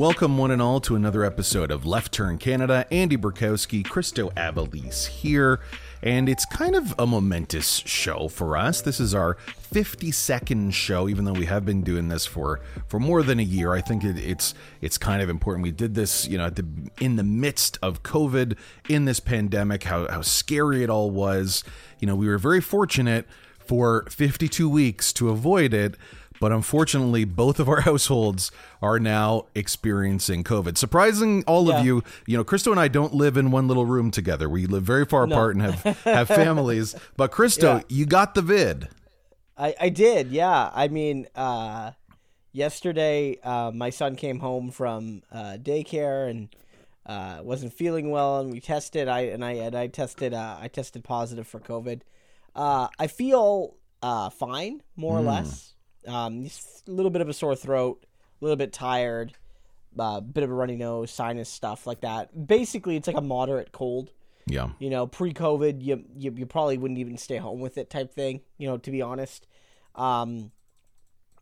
Welcome, one and all, to another episode of Left Turn Canada. Andy Burkowski, Christo Abalise here, and it's kind of a momentous show for us. This is our 52nd show, even though we have been doing this for for more than a year. I think it, it's it's kind of important. We did this, you know, the in the midst of COVID, in this pandemic, how how scary it all was. You know, we were very fortunate for 52 weeks to avoid it. But unfortunately, both of our households are now experiencing COVID. Surprising all Yeah. of you, you know, Christo and I don't live in one little room together. We live very far apart and have, have families. But Christo, Yeah. you got the vid. I, I did, yeah. I mean, uh, yesterday uh, my son came home from uh, daycare and uh, wasn't feeling well, and we tested. I and I and I tested. Uh, I tested positive for COVID. Uh, I feel uh, fine, more or less. Um, just a little bit of a sore throat, a little bit tired, a uh, bit of a runny nose, sinus stuff like that. Basically, it's like a moderate cold. Yeah. you know, pre-COVID, you, you you probably wouldn't even stay home with it, type thing. You know, to be honest. Um,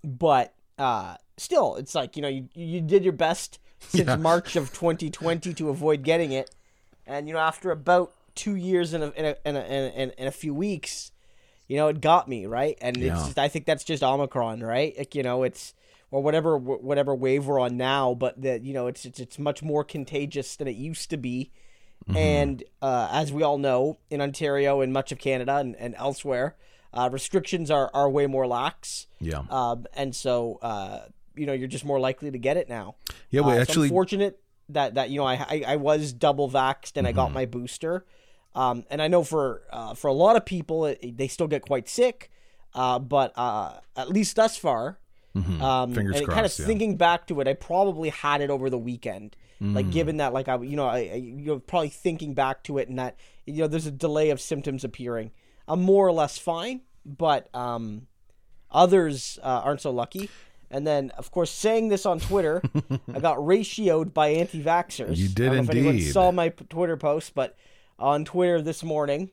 but uh, still, it's like you know, you you did your best since Yeah. March of 2020 to avoid getting it, and you know, after about two years and a in a in a, in a, in a few weeks, you know, it got me right, and Yeah. it's just, I think that's just Omicron, right? Like you know, it's or whatever whatever wave we're on now, but that you know, it's, it's it's much more contagious than it used to be. And uh, as we all know, in Ontario and much of Canada and, and elsewhere, uh, restrictions are, are way more lax. Yeah. Um, and so, uh, you know, you're just more likely to get it now. Yeah, we Uh, so actually I'm fortunate that, that you know, I, I, I was double vaxxed and I Mm-hmm. got my booster. Um, and I know for uh, for a lot of people, it, they still get quite sick. Uh, but uh, at least thus far, um, Mm-hmm. Fingers and kind of yeah. thinking back to it, I probably had it over the weekend. Mm. Like given that, like I, you know, I, I you know, probably thinking back to it, and that you know, there's a delay of symptoms appearing. I'm more or less fine, but um, others uh, aren't so lucky. And then, of course, saying this on Twitter, I got ratioed by anti-vaxxers. You did I don't know if anyone indeed. saw my Twitter post, but on Twitter this morning,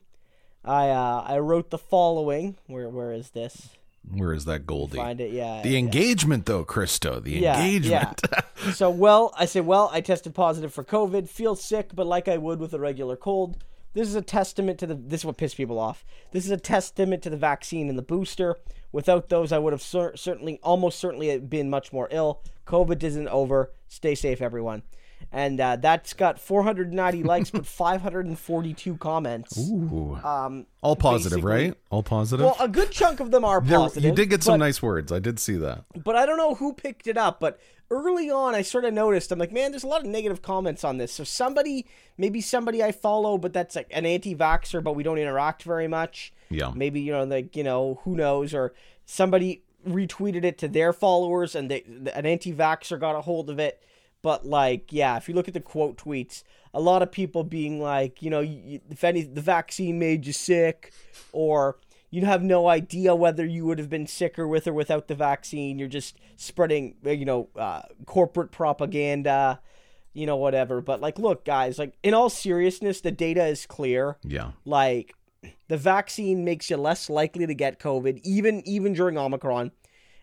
I uh, I wrote the following. Where where is this? where is that Goldie? Find it. Yeah. The yeah. engagement, though, Christo. The Yeah, engagement. yeah. so, well, I say, well, I tested positive for COVID, feel sick, but like I would with a regular cold. This is a testament to the. This is what pissed people off. This is a testament to the vaccine and the booster. Without those, I would have cer- certainly, almost certainly, been much more ill. COVID isn't over. Stay safe, everyone. And uh, that's got 490 likes, but 542 comments. Ooh. Um, All positive, right? All positive. well, a good chunk of them are There- positive. you did get some but- nice words. I did see that. but I don't know who picked it up. But early on, I sort of noticed. I'm like, man, there's a lot of negative comments on this. So somebody, maybe somebody I follow, but that's like an anti-vaxxer, but we don't interact very much. Yeah. Maybe you know, like you know, who knows? Or somebody retweeted it to their followers, and they, an anti-vaxxer got a hold of it. But like, yeah, if you look at the quote tweets, a lot of people being like, you know, if any the vaccine made you sick, or you have no idea whether you would have been sicker with or without the vaccine. You're just spreading, uh, you know, uh, corporate propaganda, you know, whatever. But like, look, guys, like in all seriousness, the data is clear. Yeah. Like, the vaccine makes you less likely to get COVID, even even during Omicron,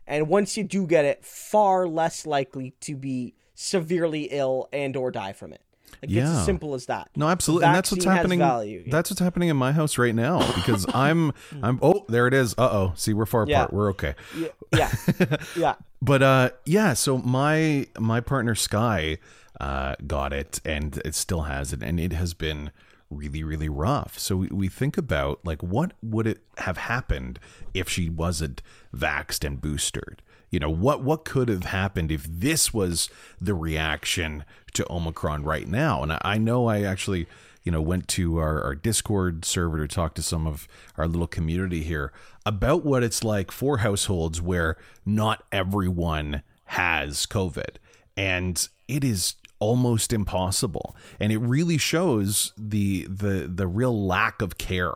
and once you do get it, far less likely to be severely ill and or die from it. Like, it's Yeah. as simple as that. No, absolutely, and that's what's happening. value. That's what's happening in my house right now because I'm, I'm. Oh, there it is. Uh oh. See, we're far Yeah. apart. We're okay. Yeah, yeah, yeah. But uh, yeah. So my my partner Sky uh got it, and it still has it, and it has been really really rough. So we, we think about like what would it have happened if she wasn't vaxxed and boosted. You know what what could have happened if this was the reaction to Omicron right now? And I, know I actually you know went to our, our Discord server to talk to some of our little community here about what it's like for households where not everyone has COVID, and it is almost impossible and it really shows the the the real lack of care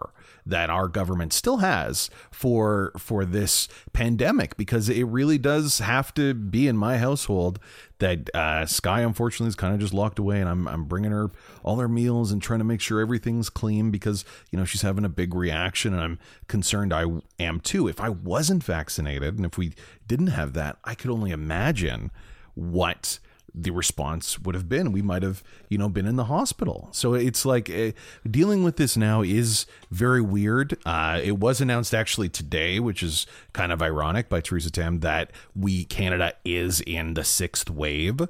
that our government still has for for this pandemic because it really does have to be in my household that uh, Sky unfortunately is kind of just locked away and I'm I'm bringing her all her meals and trying to make sure everything's clean because you know she's having a big reaction and I'm concerned I am too. If I wasn't vaccinated and if we didn't have that I could only imagine what the response would have been. We might have you know been in the hospital. So it's like uh, dealing with this now is very weird. Uh, it was announced actually today which is kind of ironic by theresa tam that we canada is in the sixth wave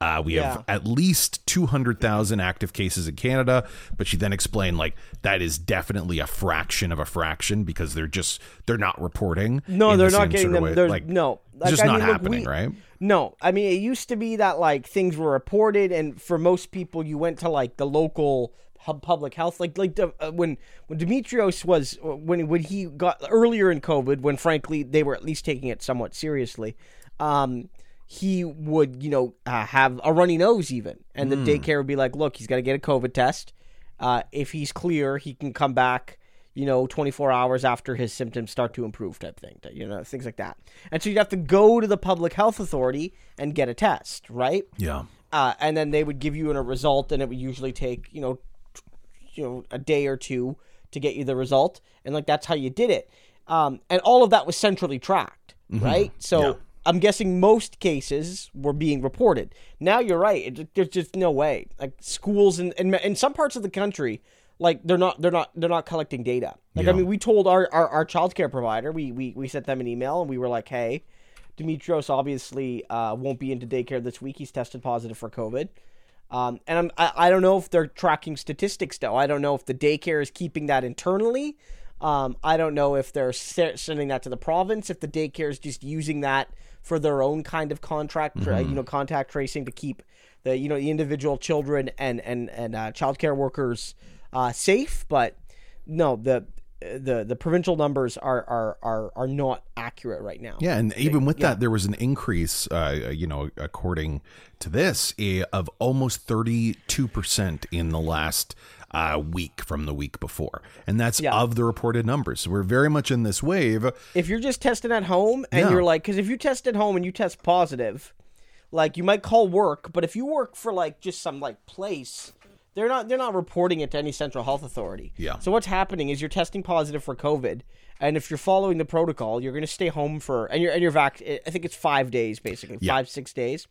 uh, we have Yeah. at least 200,000 active cases in Canada, but she then explained like that is definitely a fraction of a fraction because they're just they're not reporting. No, they're the not getting them. There's like no. Like, just I not mean, look, happening, we- right? No, I mean it used to be that like things were reported, and for most people, you went to like the local public health, like like the, uh, when when Demetrios was when when he got earlier in COVID, when frankly they were at least taking it somewhat seriously. Um, he would you know uh, have a runny nose even, and the daycare would be like, look, he's got to get a COVID test. Uh, if he's clear, he can come back you know, 24 hours after his symptoms start to improve, type thing, you know, things like that. And so you'd have to go to the public health authority and get a test, right? Yeah. Uh, and then they would give you a result, and it would usually take, you know, t- you know, a day or two to get you the result, and like that's how you did it. Um, and all of that was centrally tracked, right? So. Yeah. I'm guessing most cases were being reported. Now you're right. It, there's just no way. Like schools in, in in some parts of the country, like they're not they're not they're not collecting data. Like I mean, we told our our, our childcare provider, we, we we sent them an email and we were like, hey, Demetrios obviously uh, won't be into daycare this week. He's tested positive for COVID. Um, and I'm, I, I don't know if they're tracking statistics though. I don't know if the daycare is keeping that internally. Um, I don't know if they're sending that to the province. If the daycare is just using that for their own kind of contract, uh, you know, contact tracing to keep the you know the individual children and and and uh, childcare workers uh, safe. But no, the the the provincial numbers are are are, are not accurate right now. Yeah, and even with that, there was an increase, uh, you know, according to this, eh, of almost 32% in the last uh, week from the week before. And that's Yeah. of the reported numbers. So we're very much in this wave. if you're just testing at home and Yeah. you're like, because if you test at home and you test positive, like you might call work, but if you work for like just some like place, they're not they're not reporting it to any central health authority. Yeah. So what's happening is you're testing positive for COVID, and if you're following the protocol, you're going to stay home for and you're and you're vac. I think it's five days basically, Yeah. five six days.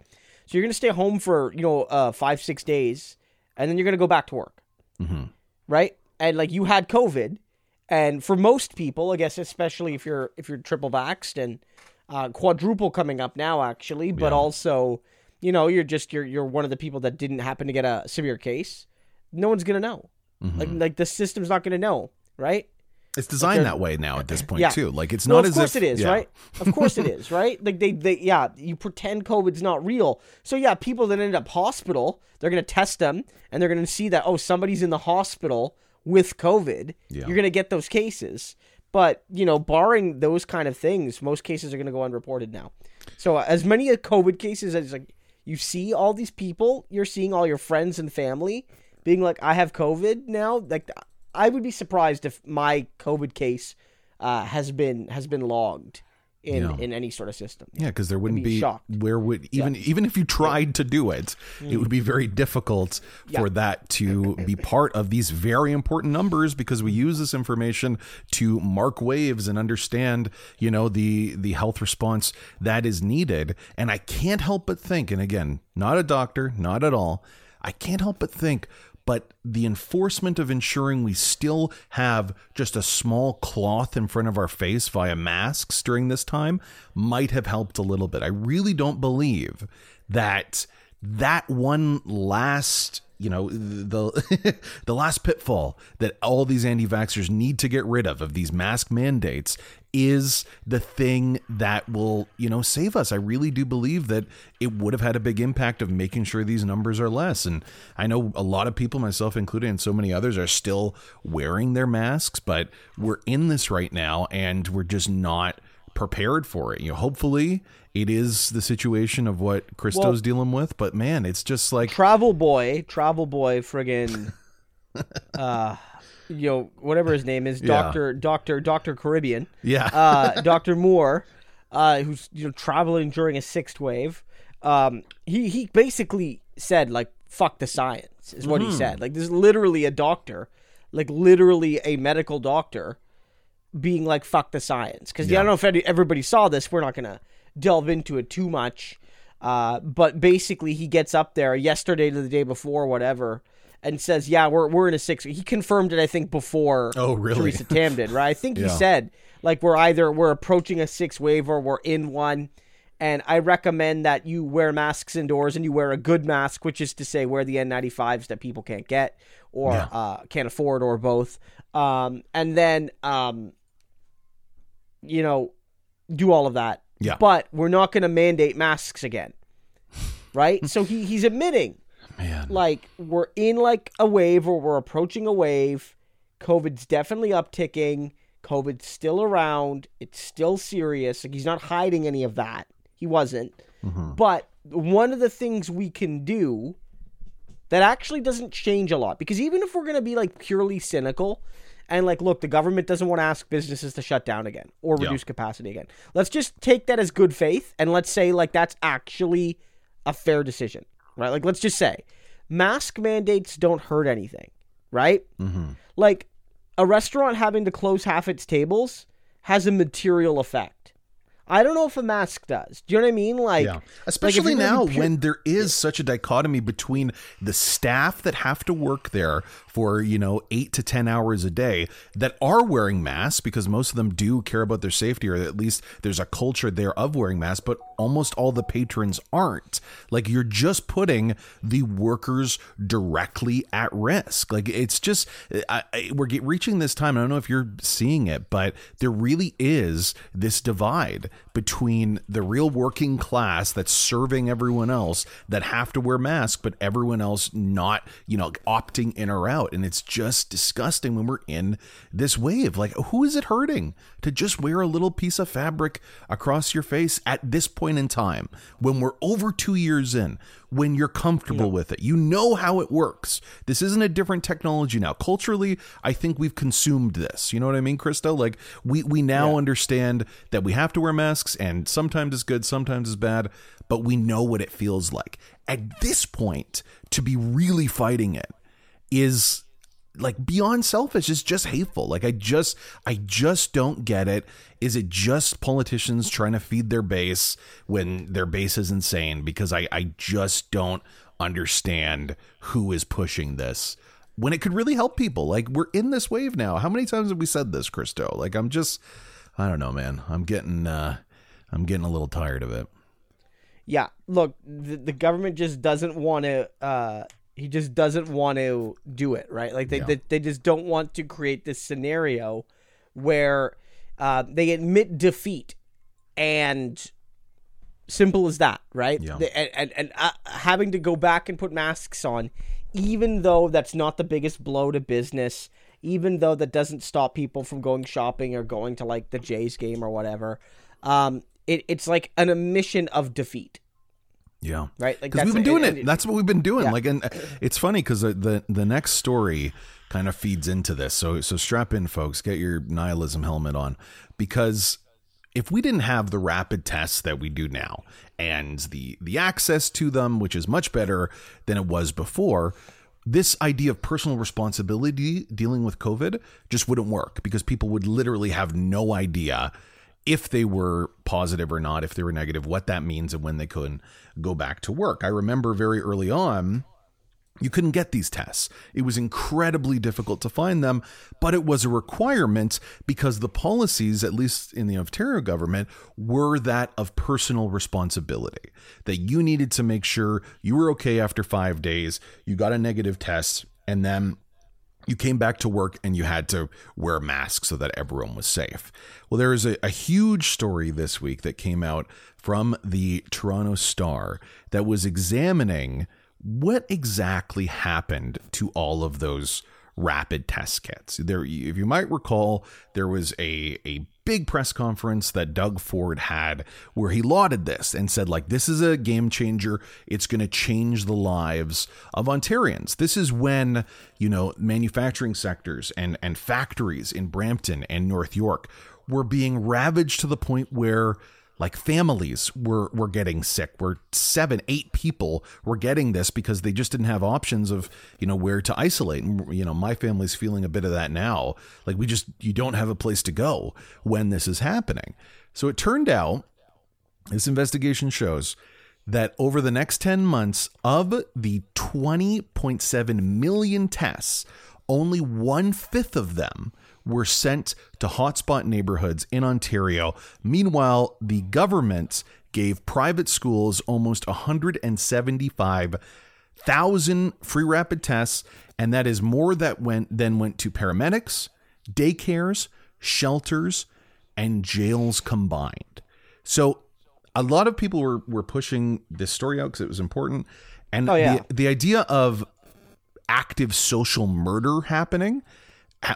So you're going to stay home for you know uh, five six days, and then you're going to go back to work right? And like you had COVID, and for most people, I guess, especially if you're if you're triple vaxxed and uh, quadruple coming up now, actually, but also, you know, you're just you're you're one of the people that didn't happen to get a severe case. No one's gonna know. Like like the system's not gonna know, right? It's designed that way now at this point, Yeah. too. Like, it's Well, not of as course if. it is, yeah. right? Of course it is, right? Like they, they, yeah, you pretend COVID's not real. So yeah, people that end up hospital, they're gonna test them, and they're gonna see that oh, somebody's in the hospital with COVID. Yeah. You're gonna get those cases, but you know, barring those kind of things, most cases are gonna go unreported now. So uh, as many COVID cases as like you see all these people, you're seeing all your friends and family being like, I have COVID now. Like I would be surprised if my COVID case uh, has been has been logged in Yeah. in any sort of system. Yeah, because there wouldn't be be, shocked. where would even even if you tried to do it, it would be very difficult for that to be part of these very important numbers because we use this information to mark waves and understand, you know, the the health response that is needed. And I can't help but think, and again, not a doctor, not at all, I can't help but think but the enforcement of ensuring we still have just a small cloth in front of our face via masks during this time might have helped a little bit. I really don't believe that that one last you know the the last pitfall that all these anti-vaxxers need to get rid of of these mask mandates is the thing that will you know save us. I really do believe that it would have had a big impact of making sure these numbers are less. And i know a lot of people myself included and so many others are still wearing their masks but we're in this right now and we're just not prepared for it. You know hopefully it is the situation of what christo's Well- dealing with but man it's just like Travel boy, travel boy, friggin', uh, you know, whatever his name is. Doctor Doctor Doctor Caribbean. yeah uh, Dr. Moore, uh, who's you know traveling during a sixth wave, um, he he basically said like "fuck the science" is what he said. Like there's literally a doctor, like literally a medical doctor, being like "fuck the science" because I don't know if any, everybody saw this. We're not gonna delve into it too much. Uh, but basically, he gets up there yesterday to the day before, whatever, and says, "Yeah, we're we're in a six. He confirmed it, I think, before. Oh, really? Theresa Tam did, right? I think he said like we're either we're approaching a six wave or we're in one. And I recommend that you wear masks indoors and you wear a good mask, which is to say, wear the N95s that people can't get or Yeah. uh, can't afford or both. Um, and then, um, you know, do all of that. Yeah. But we're not going to mandate masks again. Right? so he, he's admitting Man. like we're in like a wave or we're approaching a wave. COVID's definitely upticking. COVID's still around. It's still serious. Like he's not hiding any of that. He wasn't. Mm-hmm. But one of the things we can do that actually doesn't change a lot because even if we're going to be like purely cynical and like look the government doesn't want to ask businesses to shut down again or Yeah. reduce capacity again let's just take that as good faith and let's say like that's actually a fair decision right? Like let's just say mask mandates don't hurt anything right? Mm-hmm. like a restaurant having to close half its tables has a material effect i don't know if a mask does do you know what i mean like Yeah. Especially you're now pure- when there is such a dichotomy between the staff that have to work there for, you know, eight to 10 hours a day that are wearing masks because most of them do care about their safety or at least there's a culture there of wearing masks, but almost all the patrons aren't. Like you're just putting the workers directly at risk. Like it's just, I, I, we're get, reaching this time. I don't know if you're seeing it, but there really is this divide between the real working class that's serving everyone else that have to wear masks, but everyone else not, you know, opting in or out. And it's just disgusting when we're in this wave. Like, who is it hurting to just wear a little piece of fabric across your face at this point in time when we're over two years in? When you're comfortable with it, you know how it works. This isn't a different technology now. Culturally, I think we've consumed this. You know what I mean, Krista? Like we we now understand that we have to wear masks, and sometimes it's good, sometimes it's bad, but we know what it feels like. At this point, to be really fighting it is like beyond selfish it's just hateful. Like i just i just don't get it. Is it just politicians trying to feed their base when their base is insane? Because i i just don't understand who is pushing this. When it could really help people. Like we're in this wave now. How many times have we said this christo? Like i'm just i don't know man. I'm getting uh i'm getting a little tired of it. Yeah, look, the, the government just doesn't want to. Uh, he just doesn't want to do it, right? Like they, Yeah. they, they just don't want to create this scenario where uh, they admit defeat, and simple as that, right? Yeah. They- and and, and uh, having to go back and put masks on, even though that's not the biggest blow to business, even though that doesn't stop people from going shopping or going to like the Jays game or whatever. Um, it, it's like an admission of defeat. Yeah, Right, like because we've been doing and- it. and- That's what we've been doing. Yeah. Like, and uh, it's funny because the, the the next story kind of feeds into this. So so strap in, folks. Get your nihilism helmet on because if we didn't have the rapid tests that we do now and the the access to them, which is much better than it was before. This idea of personal responsibility dealing with COVID just wouldn't work because people would literally have no idea if they were positive or not, if they were negative, what that means, and when they couldn't go back to work. I remember very early on, you couldn't get these tests. It was incredibly difficult to find them, but it was a requirement because the policies, at least in the Ontario government, were that of personal responsibility. That you needed to make sure you were okay after five days, you got a negative test, and then you came back to work and you had to wear a mask so that everyone was safe. Well, there is a, a huge story this week that came out from the Toronto Star that was examining what exactly happened to all of those rapid test kits. There, if you might recall, there was a a big press conference that Doug Ford had where he lauded this and said like this is a game changer. It's going to change the lives of Ontarians. This is when, you know, manufacturing sectors and and factories in Brampton and North York were being ravaged to the point where like families were were getting sick where seven eight people were getting this because they just didn't have options of you know where to isolate. And you know my family's feeling a bit of that now. Like we just you don't have a place to go when this is happening. So it turned out this investigation shows that over the next 10 months, of the 20.7 million tests, only one fifth of them were sent to hotspot neighborhoods in Ontario. Meanwhile, the government gave private schools almost 175,000 free rapid tests, and that is more that went than went to paramedics, daycares, shelters, and jails combined. So a lot of people were were pushing this story out because it was important, and Oh, yeah. the the idea of active social murder happening ha-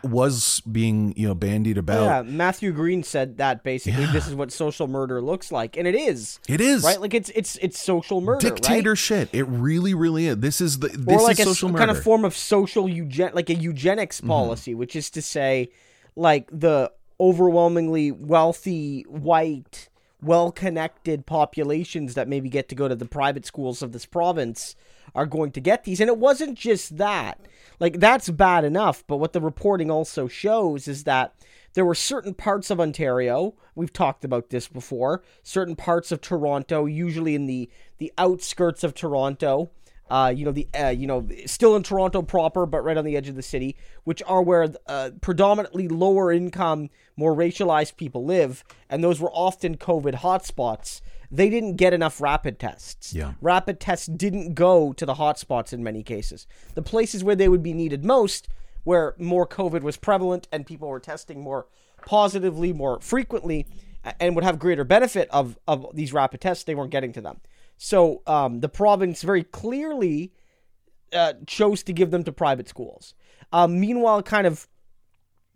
was being you know bandied about. Yeah, Matthew Green said that basically this is what social murder looks like, and it is It is right. Like it's it's it's social murder, right? dictator shit. It really, really is. This is the or this like is a social s- murder. Mm-hmm. kind of form of social eugen like a eugenics policy, which is to say, like the overwhelmingly wealthy, white, well-connected populations that maybe get to go to the private schools of this province are going to get these. And it wasn't just that. Like that's bad enough, but what the reporting also shows is that there were certain parts of Ontario, we've talked about this before, certain parts of Toronto, usually in the the outskirts of Toronto, uh, you know the uh, you know still in Toronto proper, but right on the edge of the city, which are where uh, predominantly lower income, more racialized people live, and those were often COVID hotspots. They didn't get enough rapid tests. Yeah. Rapid tests didn't go to the hotspots in many cases. The places where they would be needed most, where more COVID was prevalent and people were testing more positively, more frequently, and would have greater benefit of, of these rapid tests, they weren't getting to them. So um, the province very clearly uh, chose to give them to private schools. Um, meanwhile, kind of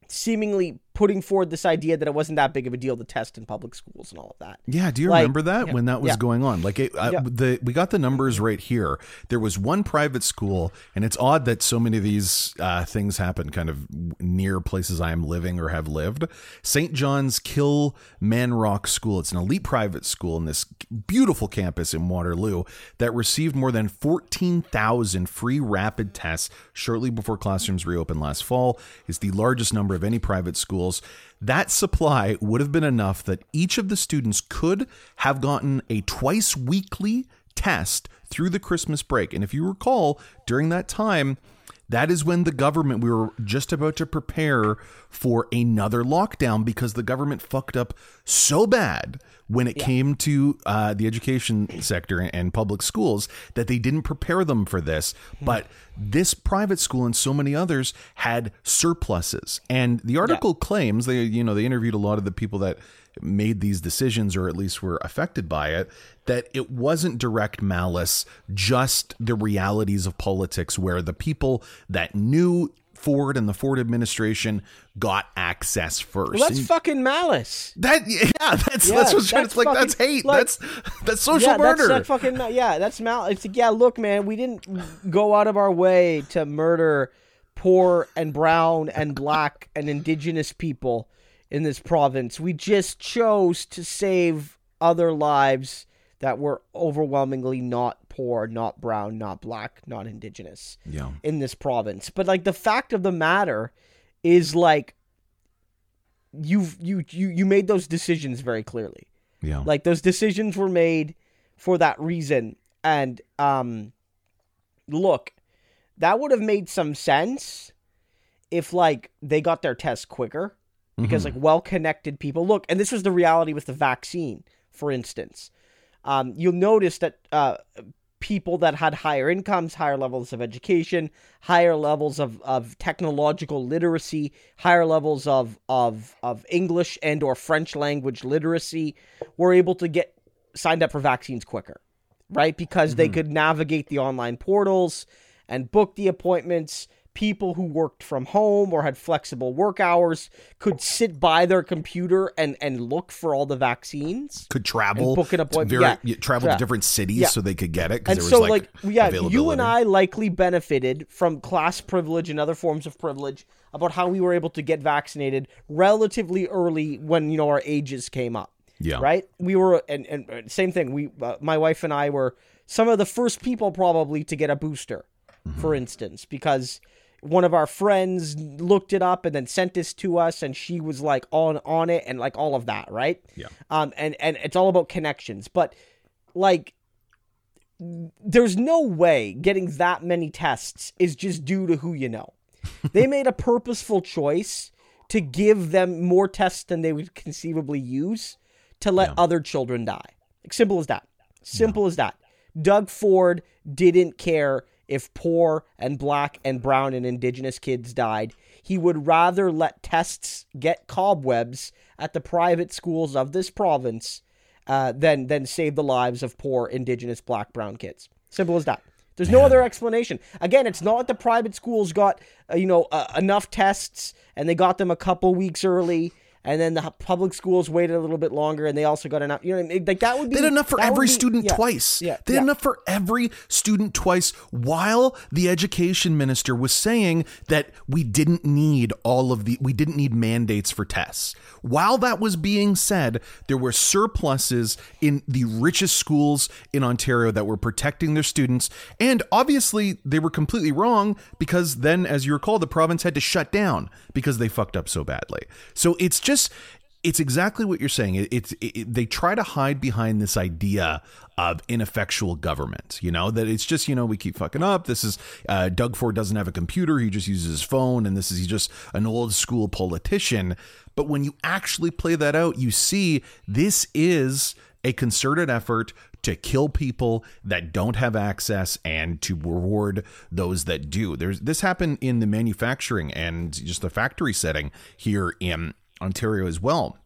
seemingly putting forward this idea that it wasn't that big of a deal to test in public schools and all of that. Yeah, do you Like- remember that yeah, when that was yeah. going on? Like, it, I, Yeah. the we got the numbers right here. There was one private school, and it's odd that so many of these uh, things happen kind of near places I am living or have lived. St. John's Kill Manrock School. It's an elite private school in this beautiful campus in Waterloo that received more than fourteen thousand free rapid tests shortly before classrooms reopened last fall. Is the largest number of any private That supply would have been enough that each of the students could have gotten a twice weekly test through the Christmas break. And if you recall, during that time, that is when the government, we were just about to prepare for another lockdown because the government fucked up so bad when it came to uh, the education sector and, public schools that they didn't prepare them for this. But this private school and so many others had surpluses. And the article claims they, you know, they interviewed a lot of the people that made these decisions or at least were affected by it that it wasn't direct malice just the realities of politics where the people that knew Ford and the Ford administration got access first Well, that's And fucking malice. that yeah that's Yeah, that's what's that's like fucking- that's hate like- that's that's social yeah, murder That's, that's fucking yeah, that's malice. It's like yeah, look, man, we didn't go out of our way to murder poor and brown and black and indigenous people in this province. We just chose to save other lives that were overwhelmingly not poor, not brown, not black, not indigenous yeah in this province. But like the fact of the matter is like you've you you you made those decisions very clearly. yeah Like those decisions were made for that reason. And um look, that would have made some sense if like they got their tests quicker because like well-connected people. Look and this was the reality with the vaccine for instance. Um, you'll notice that uh, people that had higher incomes higher levels of education higher levels of, of technological literacy higher levels of, of, of english and or french language literacy were able to get signed up for vaccines quicker right? Because they could navigate the online portals and book the appointments people who worked from home or had flexible work hours could sit by their computer and and look for all the vaccines could travel book an to appointment. very- Yeah. travel Yeah. to different cities Yeah. so they could get it and so like, like, yeah you and i likely benefited from class privilege and other forms of privilege about how we were able to get vaccinated relatively early when you know our ages came up Yeah. right we were and, and uh, same thing we uh, my wife and i were some of the first people probably to get a booster Mm-hmm. for instance because one of our friends looked it up and then sent this to us and she was like on on it and like all of that right Yeah. um and and it's all about connections but like there's no way getting that many tests is just due to who you know. they made a purposeful choice to give them more tests than they would conceivably use to let yeah. other children die. Like, simple as that. Simple yeah. as that. Doug Ford didn't care if poor and black and brown and indigenous kids died. He would rather let tests get cobwebs at the private schools of this province uh, than than save the lives of poor indigenous black brown kids. Simple as that. There's no other explanation. Again, it's not that the private schools got uh, you know uh, enough tests and they got them a couple weeks early and then the public schools waited a little bit longer, and they also got enough. You know, I mean? like that would be they had enough for every be, student yeah, twice. Yeah, they had yeah. enough for every student twice. While the education minister was saying that we didn't need all of the, we didn't need mandates for tests. While that was being said, there were surpluses in the richest schools in Ontario that were protecting their students, and obviously they were completely wrong because then, as you recall, the province had to shut down because they fucked up so badly. So it's just it's exactly what you're saying. It, it's it, they try to hide behind this idea of ineffectual government. You know that it's just you know we keep fucking up. This is uh, Doug Ford doesn't have a computer; he just uses his phone, and this is he's just an old school politician. But when you actually play that out, you see this is a concerted effort to kill people that don't have access and to reward those that do. There's this happened in the manufacturing and just the factory setting here in Ontario as well.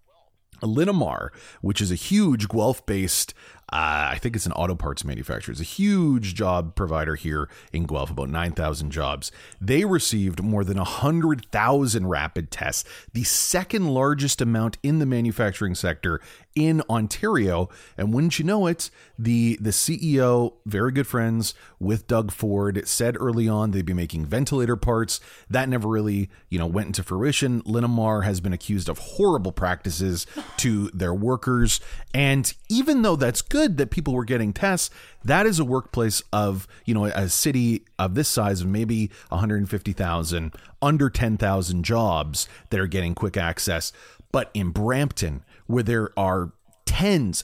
Linamar, which is a huge Guelph based uh, I think it's an auto parts manufacturer. It's a huge job provider here in Guelph, about 9,000 jobs. They received more than 100,000 rapid tests, the second largest amount in the manufacturing sector in Ontario. And wouldn't you know it, the, the CEO, very good friends with Doug Ford, said early on they'd be making ventilator parts. That never really, you know, went into fruition. Linamar has been accused of horrible practices to their workers. And even though that's good, that people were getting tests. That is a workplace of, you know, a city of this size of maybe 150,000, under 10,000 jobs that are getting quick access. But in Brampton, where there are tens,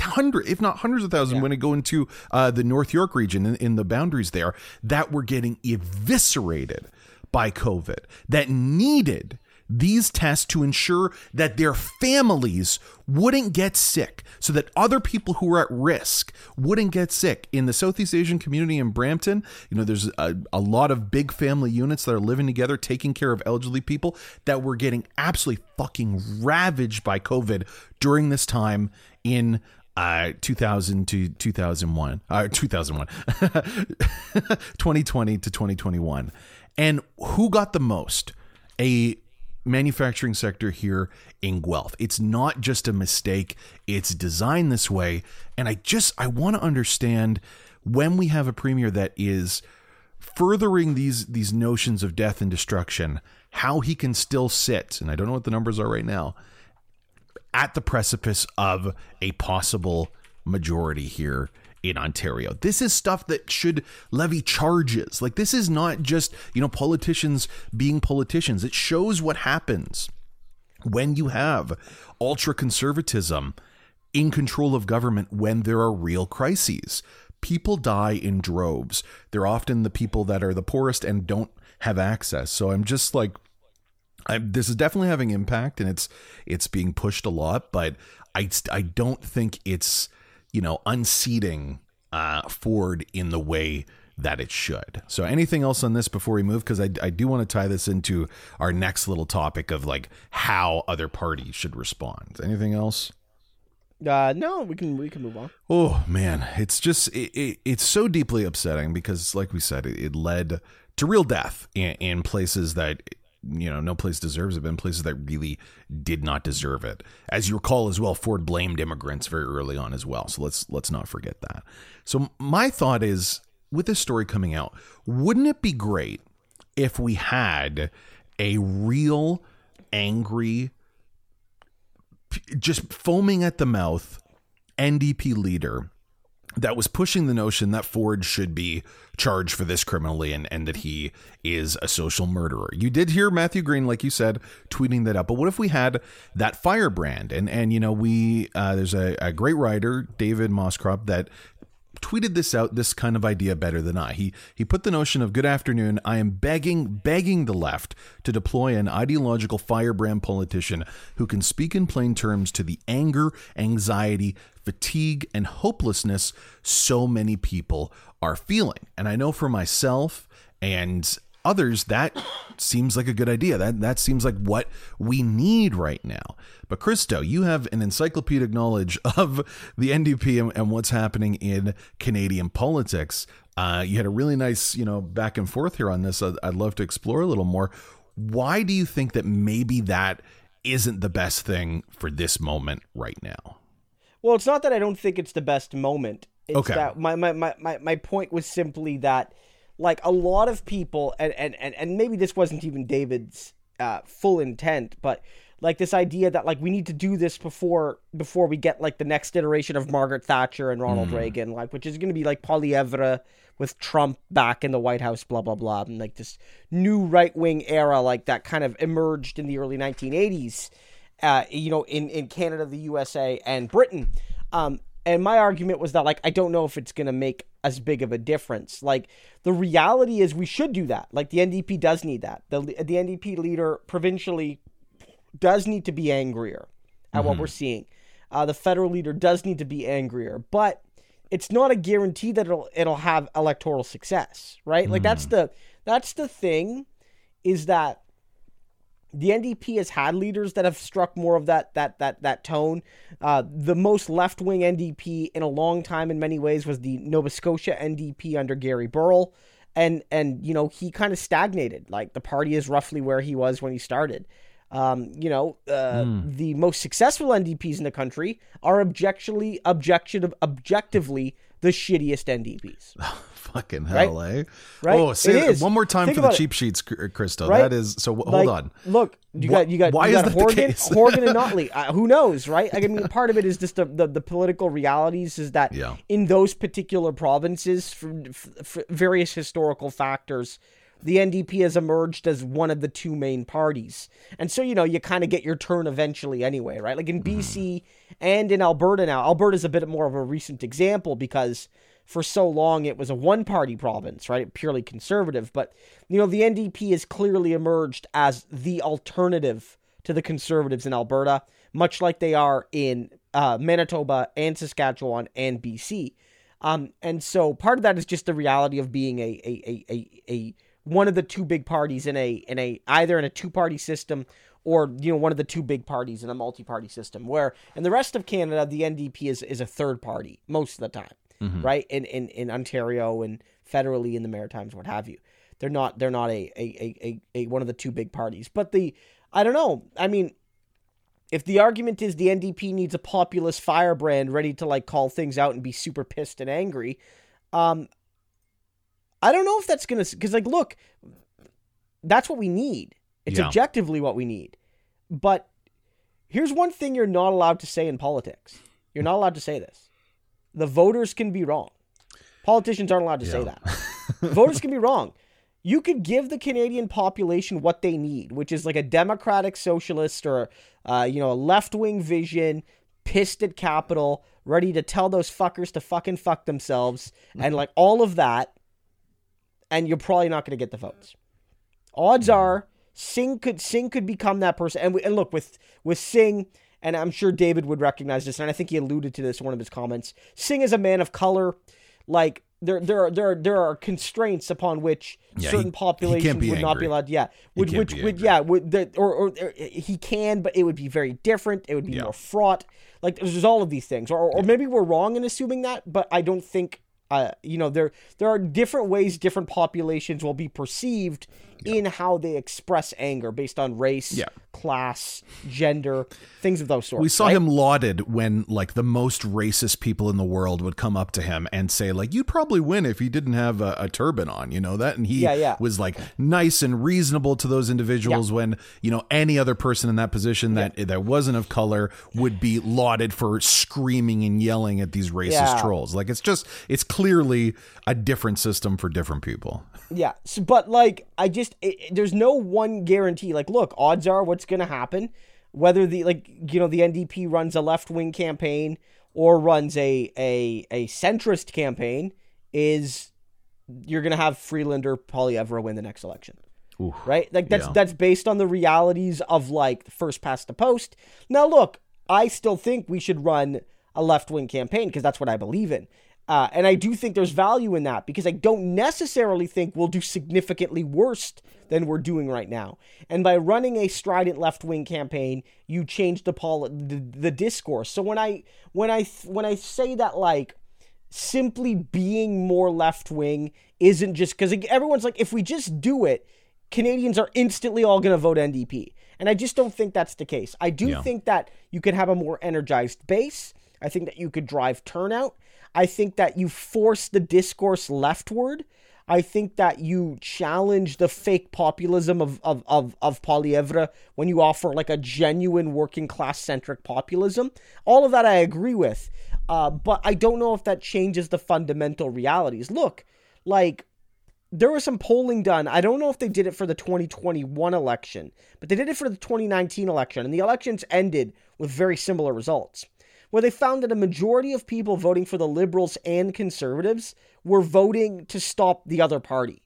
hundred, if not hundreds of thousands, yeah. when it go into uh, the North York region in, in the boundaries there, that were getting eviscerated by COVID, that needed these tests to ensure that their families wouldn't get sick so that other people who are at risk wouldn't get sick in the southeast asian community in brampton you know there's a, a lot of big family units that are living together taking care of elderly people that were getting absolutely fucking ravaged by covid during this time in uh, 2000 to 2001, uh, 2001, 2020 to 2021. And who got the most? A manufacturing sector here in Guelph. It's not just a mistake, it's designed this way. And I just I want to understand when we have a premier that is furthering these these notions of death and destruction, how he can still sit, and I don't know what the numbers are right now, at the precipice of a possible majority here in Ontario. This is stuff that should levy charges. Like, this is not just, you know, politicians being politicians. It shows what happens when you have ultra conservatism in control of government when there are real crises. People die in droves. They're often the people that are the poorest and don't have access. So I'm just like, I'm, this is definitely having impact and it's it's being pushed a lot, but I I don't think it's you know, unseating uh, Ford in the way that it should. So, anything else on this before we move? Because I, I do want to tie this into our next little topic of like how other parties should respond. Anything else? Uh, no, we can we can move on. Oh man, it's just it, it, it's so deeply upsetting because, like we said, it, it led to real death in, in places that you know, no place deserves it, but in places that really did not deserve it. As you recall as well, Ford blamed immigrants very early on as well. So let's let's not forget that. So my thought is with this story coming out, wouldn't it be great if we had a real angry just foaming at the mouth NDP leader that was pushing the notion that Ford should be charged for this criminally and, and that he is a social murderer. You did hear Matthew Green, like you said, tweeting that up. But what if we had that firebrand? And and you know, we uh, there's a, a great writer, David Moscrop, that tweeted this out this kind of idea better than I. He he put the notion of good afternoon, I am begging begging the left to deploy an ideological firebrand politician who can speak in plain terms to the anger, anxiety, fatigue and hopelessness so many people are feeling. And I know for myself and others that seems like a good idea. That that seems like what we need right now. But christo you have an encyclopedic knowledge of the ndp and, and what's happening in canadian politics. Uh, you had a really nice you know back and forth here on this. I'd, I'd love to explore a little more. Why do you think that maybe that isn't the best thing for this moment right now? Well it's not that i don't think it's the best moment. It's Okay. that my, my, my, my, my point was simply that like a lot of people and, and, and, and maybe this wasn't even david's uh, full intent but like this idea that like we need to do this before before we get like the next iteration of margaret thatcher and ronald reagan like which is going to be like Poilievre with trump back in the white house blah blah blah and like this new right-wing era like that kind of emerged in the early 1980s uh, you know, in, in Canada, the USA, and Britain. Um, and my argument was that, like, I don't know if it's going to make as big of a difference. Like, the reality is we should do that. Like, the NDP does need that. The, the NDP leader provincially does need to be angrier at what we're seeing. Uh, the federal leader does need to be angrier, but it's not a guarantee that it'll it'll have electoral success, right? Like that's the that's the thing is that the NDP has had leaders that have struck more of that that that that tone. Uh, the most left wing NDP in a long time, in many ways, was the Nova Scotia NDP under Gary Burrill, and and you know he kind of stagnated. Like the party is roughly where he was when he started. Um, you know, uh, the most successful NDPs in the country are objectively objective objectively the shittiest NDPs. Fucking hell, eh? Right? Oh, say is. one more time Think for the about it. cheap sheets, Cr- Crystal. Right? That is so. w- Like, hold on. Look, you got you got why you is got the Horgan? Horgan and Notley. Uh, who knows, right? Like, I mean, part of it is just the, the, the political realities is that Yeah. in those particular provinces, for, for various historical factors, the NDP has emerged as one of the two main parties, and so you know you kind of get your turn eventually anyway, right? Like in Mm-hmm. BC and in Alberta now. Alberta's a bit more of a recent example because for so long it was a one party province, right? Purely conservative. But, you know, the NDP has clearly emerged as the alternative to the conservatives in Alberta, much like they are in uh, Manitoba and Saskatchewan and BC. Um, and so part of that is just the reality of being a, a, a, a, a one of the two big parties in a in a either in a two party system or you know one of the two big parties in a multi party system where in the rest of Canada the NDP is is a third party most of the time right? In, in in Ontario and federally in the Maritimes what have you. They're not they're not a a, a, a, a one of the two big parties. But the I don't know. I mean if the argument is the NDP needs a populist firebrand ready to like call things out and be super pissed and angry, um, I don't know if that's gonna because like look, that's what we need. It's Yeah. objectively what we need. But here's one thing you're not allowed to say in politics. You're not allowed to say this. The voters can be wrong. Politicians aren't allowed to say that. voters can be wrong. You could give the Canadian population what they need, which is like a democratic socialist or uh, you know a left wing vision, pissed at capital, ready to tell those fuckers to fucking fuck themselves, and like all of that, and you're probably not going to get the votes. Odds are Singh could Singh could become that person. And, we, and look with with Singh, and I'm sure David would recognize this, and I think he alluded to this in one of his comments. Singh is a man of color. Like there there are there are, there are constraints upon which Yeah, certain he- he populations be would not be allowed. Yeah, would which would yeah would the, or, or or he can, but it would be very different. It would be Yeah. more fraught. Like there's all of these things, or or maybe we're wrong in assuming that, but I don't think. Uh, you know, there there are different ways different populations will be perceived in how they express anger based on race, Yeah. class, gender, things of those sorts. We saw right? him lauded when like the most racist people in the world would come up to him and say like you'd probably win if you didn't have a, a turban on, you know that, and he Yeah, yeah. was like nice and reasonable to those individuals when you know any other person in that position that that wasn't of color would be lauded for screaming and yelling at these racist Yeah. trolls. Like it's just it's clearly a different system for different people. Yeah, so, but like I just it, it- there's no one guarantee. Like, look, odds are what's going to happen, whether the like you know the NDP runs a left wing campaign or runs a a a centrist campaign is you're going to have Freeland or Poilievre win the next election. Oof. Right? Like that's Yeah. that's based on the realities of like first past the post. Now look, I still think we should run a left-wing campaign because that's what I believe in. Uh, and I do think there's value in that because I don't necessarily think we'll do significantly worse than we're doing right now. And by running a strident left-wing campaign, you change the, pol- the the discourse. So when I when I when I say that like simply being more left wing isn't just because everyone's like, if we just do it, Canadians are instantly all going to vote NDP. And I just don't think that's the case. I do Yeah. think that you could have a more energized base. I think that you could drive turnout. I think that you force the discourse leftward. I think that you challenge the fake populism of of of, of Poilievre when you offer like a genuine working class centric populism. All of that I agree with, uh, but I don't know if that changes the fundamental realities. Look, like there was some polling done. I don't know if they did it for the 2021 election, but they did it for the 2019 election, and the elections ended with very similar results, where they found that a majority of people voting for the Liberals and Conservatives were voting to stop the other party.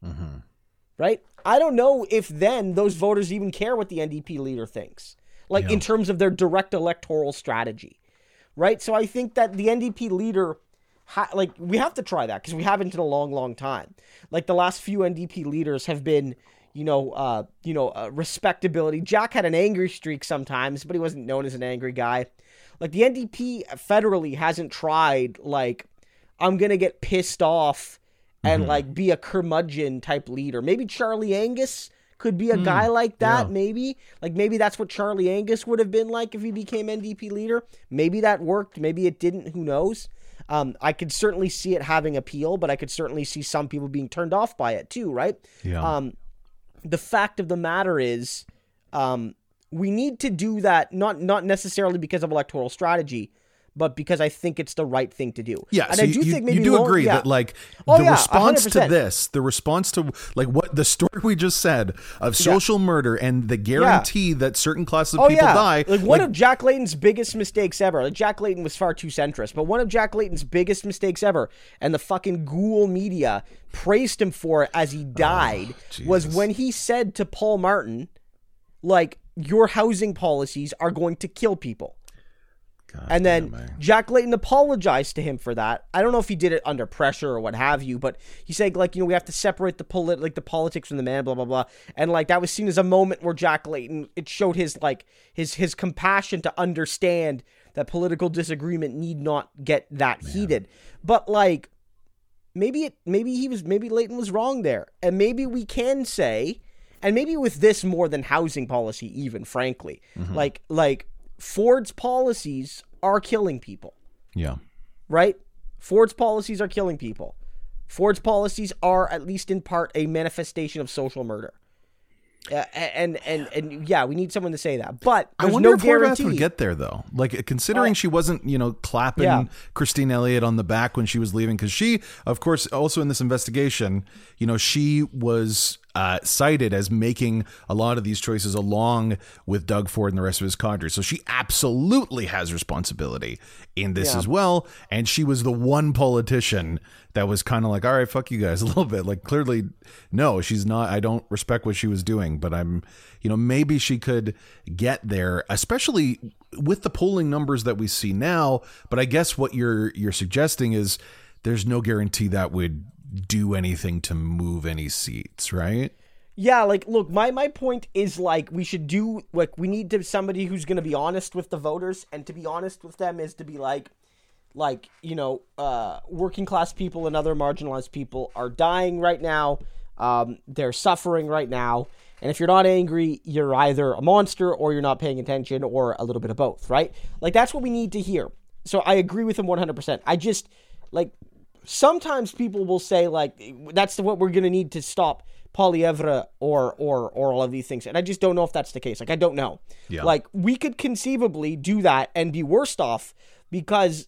Right? I don't know if then those voters even care what the NDP leader thinks, like in terms of their direct electoral strategy. Right? So I think that the NDP leader ha- like we have to try that because we haven't in a long, long time. Like the last few NDP leaders have been, you know, uh, you know, uh, respectability. Jack had an angry streak sometimes, but he wasn't known as an angry guy. Like the NDP federally hasn't tried like I'm gonna get pissed off and like be a curmudgeon type leader. Maybe Charlie Angus could be a guy like that. yeah. Maybe like maybe that's what Charlie Angus would have been like if he became NDP leader. Maybe that worked. Maybe it didn't. Who knows? Um, I could certainly see it having appeal, but I could certainly see some people being turned off by it too. Right? Yeah. Um, the fact of the matter is, um, we need to do that not not necessarily because of electoral strategy, but because I think it's the right thing to do. Yeah, and so I do you- think maybe you do agree yeah. that like Oh, the yeah, response to 100%. this, the response to like what the story we just said of social murder and the guarantee that certain classes of Oh people yeah, die, like one of Jack Layton's biggest mistakes ever. Like Jack Layton was far too centrist, but one of Jack Layton's biggest mistakes ever, and the fucking ghoul media praised him for it as he oh, died, was Oh, Jesus. when he said to Paul Martin, like your housing policies are going to kill people. God And then. Jack Layton apologized to him for that. I don't know if he did it under pressure or what have you, but he said like you know we have to separate the polit like the politics from the man, blah blah blah. And like that was seen as a moment where Jack Layton it showed his like his his compassion to understand that political disagreement need not get that heated. But like maybe it maybe he was maybe Layton was wrong there, and maybe we can say, and maybe with this more than housing policy, even frankly, like like Ford's policies are killing people, yeah, right? Ford's policies are killing people. Ford's policies are at least in part a manifestation of social murder. Uh, and and and yeah, we need someone to say that, but I there's wonder no if Horvath guarantee. would get there though. Like considering she wasn't, you know, clapping Yeah. Christine Elliott on the back when she was leaving, because she, of course, also in this investigation, you know, she was uh, cited as making a lot of these choices along with Doug Ford and the rest of his cadre. So she absolutely has responsibility in this Yeah. as well. And she was the one politician that was kind of like, all right, fuck you guys a little bit. Like clearly, no, she's not. I don't respect what she was doing, but I'm, you know, maybe she could get there, especially with the polling numbers that we see now. But I guess what you're you're suggesting is there's no guarantee that would do anything to move any seats, right? Yeah, like look, my my point is like we should do like we need to somebody who's going to be honest with the voters and to be honest with them is to be like like, you know, uh working class people and other marginalized people are dying right now. Um they're suffering right now. And if you're not angry, you're either a monster or you're not paying attention or a little bit of both, right? Like that's what we need to hear. So I agree with him 100%. I just like sometimes people will say like that's what we're going to need to stop Poilievre or or or all of these things. And I just don't know if that's the case. Like I don't know. Yeah. like we could conceivably do that and be worse off because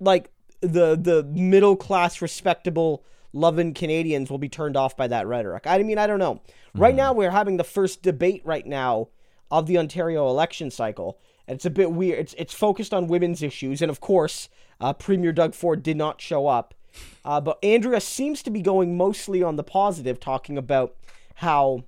like the the middle class respectable loving Canadians will be turned off by that rhetoric. I mean I don't know. Right now we're having the first debate right now of the Ontario election cycle. And it's a bit weird. It's it's focused on women's issues. And of course Uh, Premier Doug Ford did not show up. Uh, but Andrea seems to be going mostly on the positive, talking about how,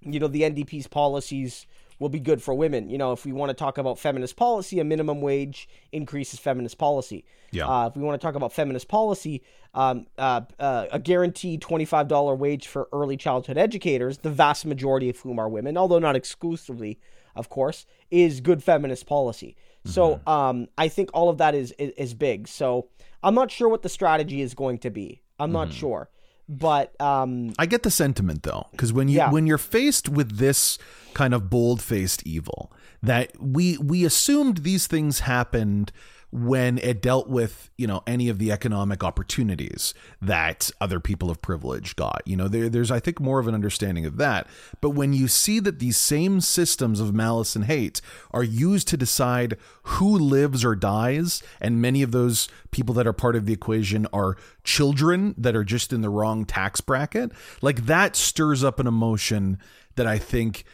you know, the NDP's policies will be good for women. You know, if we want to talk about feminist policy, a minimum wage increase is feminist policy. Yeah. Uh, if we want to talk about feminist policy, um, uh, uh, a guaranteed $25 wage for early childhood educators, the vast majority of whom are women, although not exclusively, of course, is good feminist policy. So um, I think all of that is, is is big. So I'm not sure what the strategy is going to be. I'm not sure, but um, I get the sentiment though, because when you Yeah. when you're faced with this kind of bold faced evil, that we we assumed these things happened when it dealt with you know any of the economic opportunities that other people of privilege got. You know, there, there's I think more of an understanding of that. But when you see that these same systems of malice and hate are used to decide who lives or dies, and many of those people that are part of the equation are children that are just in the wrong tax bracket, like that stirs up an emotion that I think